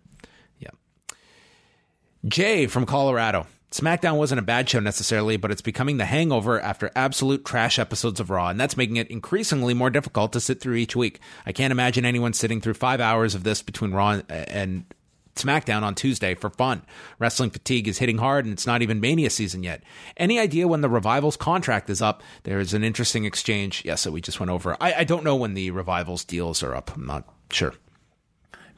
Speaker 3: Yeah. Jay from Colorado. SmackDown wasn't a bad show necessarily, but it's becoming the hangover after absolute trash episodes of Raw, and that's making it increasingly more difficult to sit through each week. I can't imagine anyone sitting through five hours of this between Raw and, SmackDown on Tuesday for fun. Wrestling fatigue is hitting hard, and it's not even Mania season yet. Any idea when the Revival's contract is up? There is an interesting exchange. Yes, that we just went over. I, I don't know when the Revival's deals are up. I'm not sure.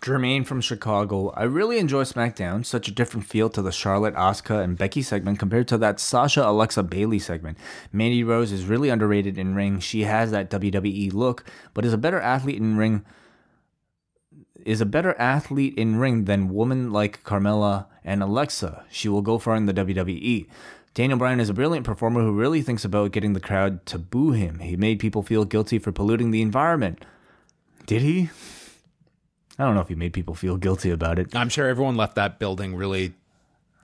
Speaker 4: Jermaine from Chicago. I really enjoy SmackDown. Such a different feel to the Charlotte, Asuka, and Becky segment compared to that Sasha, Alexa, Bayley segment. Mandy Rose is really underrated in ring. She has that WWE look, but is a better athlete in ring. Is a better athlete in ring than women like Carmella and Alexa. She will go far in the WWE. Daniel Bryan is a brilliant performer who really thinks about getting the crowd to boo him. He made people feel guilty for polluting the environment. Did he? I don't know if he made people feel guilty about it.
Speaker 3: I'm sure everyone left that building really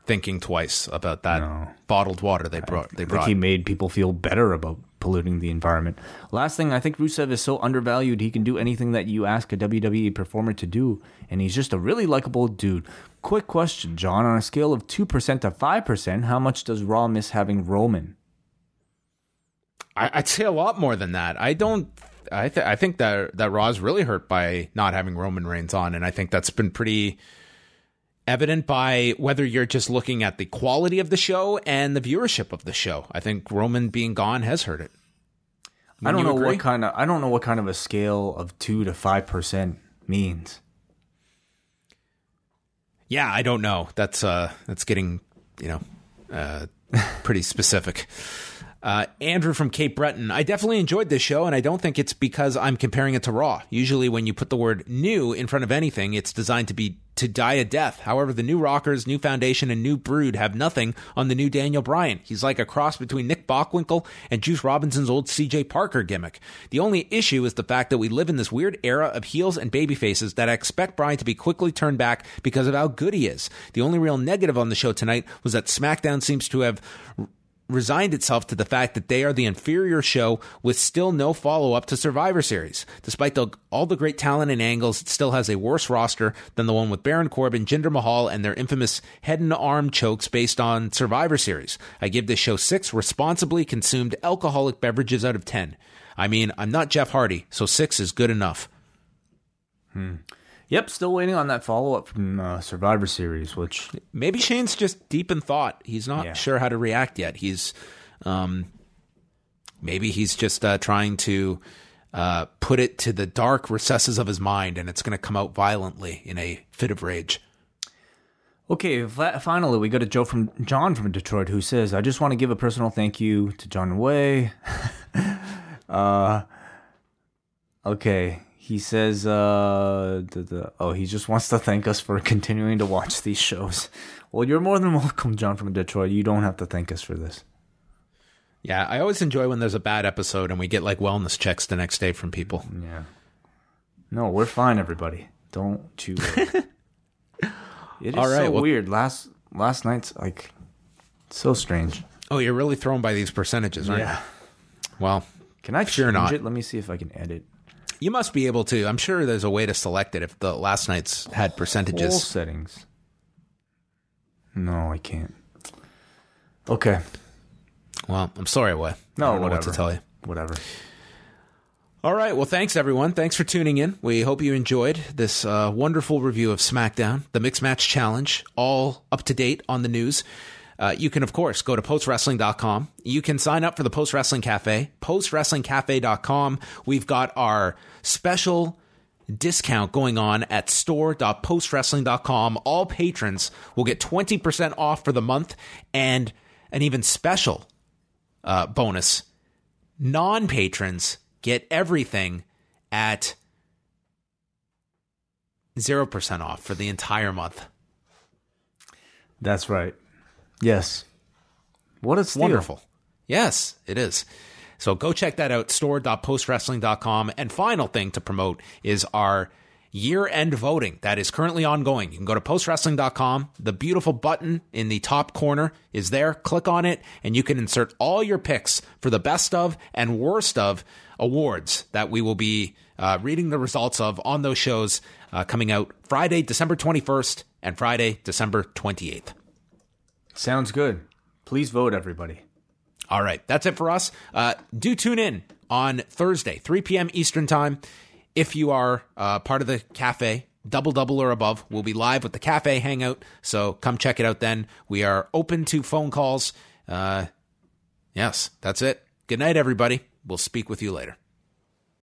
Speaker 3: thinking twice about that bottled water they brought. They
Speaker 4: I think
Speaker 3: brought.
Speaker 4: he made people feel better about polluting the environment. Last thing, I think Rusev is so undervalued. He can do anything that you ask a WWE performer to do, and he's just a really likable dude. Quick question, John. On a scale of 2% to 5%, how much does Raw miss having Roman?
Speaker 3: I, I'd say a lot more than that. I don't. I th- I think that that Raw's really hurt by not having Roman Reigns on, and I think that's been pretty evident by whether you're just looking at the quality of the show and the viewership of the show. I think Roman being gone has hurt it.
Speaker 4: I don't know
Speaker 3: agree?
Speaker 4: what kind of I don't know what kind of a scale of two to five percent means.
Speaker 3: Yeah, I don't know. That's uh that's getting, you know, uh pretty specific. Uh, Andrew from Cape Breton. I definitely enjoyed this show, and I don't think it's because I'm comparing it to Raw. Usually, when you put the word "new" in front of anything, it's designed to be to die a death. However, the new Rockers, new Foundation, and new Brood have nothing on the new Daniel Bryan. He's like a cross between Nick Bockwinkel and Juice Robinson's old C.J. Parker gimmick. The only issue is the fact that we live in this weird era of heels and babyfaces that I expect Bryan to be quickly turned back because of how good he is. The only real negative on the show tonight was that SmackDown seems to have resigned itself to the fact that they are the inferior show with still no follow up to Survivor Series. Despite the, all the great talent and angles, it still has a worse roster than the one with Baron Corbin, Jinder Mahal, and their infamous head and arm chokes based on Survivor Series. I give this show six responsibly consumed alcoholic beverages out of 10. I mean, I'm not Jeff Hardy, so six is good enough. Hmm.
Speaker 4: Yep, still waiting on that follow up from uh, Survivor Series, which
Speaker 3: Maybe Shane's just deep in thought. He's not
Speaker 4: Yeah.
Speaker 3: sure how to react yet. He's, um, maybe he's just uh, trying to uh, put it to the dark recesses of his mind, and it's going to come out violently in a fit of rage.
Speaker 4: Okay, finally, we go to Joe from John from Detroit who says, "I just want to give a personal thank you to John Wai." uh, okay, he says, uh, the, the, "Oh, he just wants to thank us for continuing to watch these shows." Well, you're more than welcome, John from Detroit. You don't have to thank us for this.
Speaker 3: Yeah, I always enjoy when there's a bad episode and we get like wellness checks the next day from people.
Speaker 4: Yeah. No, we're fine, everybody. Don't you? it is
Speaker 3: All right,
Speaker 4: so
Speaker 3: well-
Speaker 4: weird. Last last night's like so strange.
Speaker 3: Oh, you're really thrown by these percentages, right? Yeah. Well,
Speaker 4: Can I
Speaker 3: Sure
Speaker 4: change
Speaker 3: not.
Speaker 4: it? Let me see if I can edit.
Speaker 3: You must be able to. I'm sure there's a way to select it if the last night's had percentages.
Speaker 4: settings. No, I can't. Okay.
Speaker 3: Well, I'm sorry, what?
Speaker 4: No,
Speaker 3: I don't know
Speaker 4: whatever.
Speaker 3: what to tell you.
Speaker 4: Whatever.
Speaker 3: All right. Well, thanks everyone. Thanks for tuning in. We hope you enjoyed this uh, wonderful review of SmackDown, the Mixed Match Challenge, all up to date on the news. Uh, you can, of course, go to postwrestling.com. You can sign up for the Post Wrestling Cafe, postwrestlingcafe.com. We've got our special discount going on at store.postwrestling.com. All patrons will get 20% off for the month and an even special uh, bonus non patrons get everything at 0% off for the entire month.
Speaker 4: That's right. Yes. What a steal.
Speaker 3: Wonderful. Yes, it is. So go check that out, store.postwrestling.com. And final thing to promote is our year end voting that is currently ongoing. You can go to postwrestling.com. The beautiful button in the top corner is there. Click on it, and you can insert all your picks for the best of and worst of awards that we will be uh, reading the results of on those shows uh, coming out Friday, December 21st, and Friday, December 28th.
Speaker 4: Sounds good. Please vote, everybody.
Speaker 3: All right, that's it for us. Uh, do tune in on Thursday, 3 p.m. Eastern Time. If you are uh, part of the cafe, double double or above, we'll be live with the cafe hangout. So come check it out then. We are open to phone calls. Uh, yes, that's it. Good night, everybody. We'll speak with you later.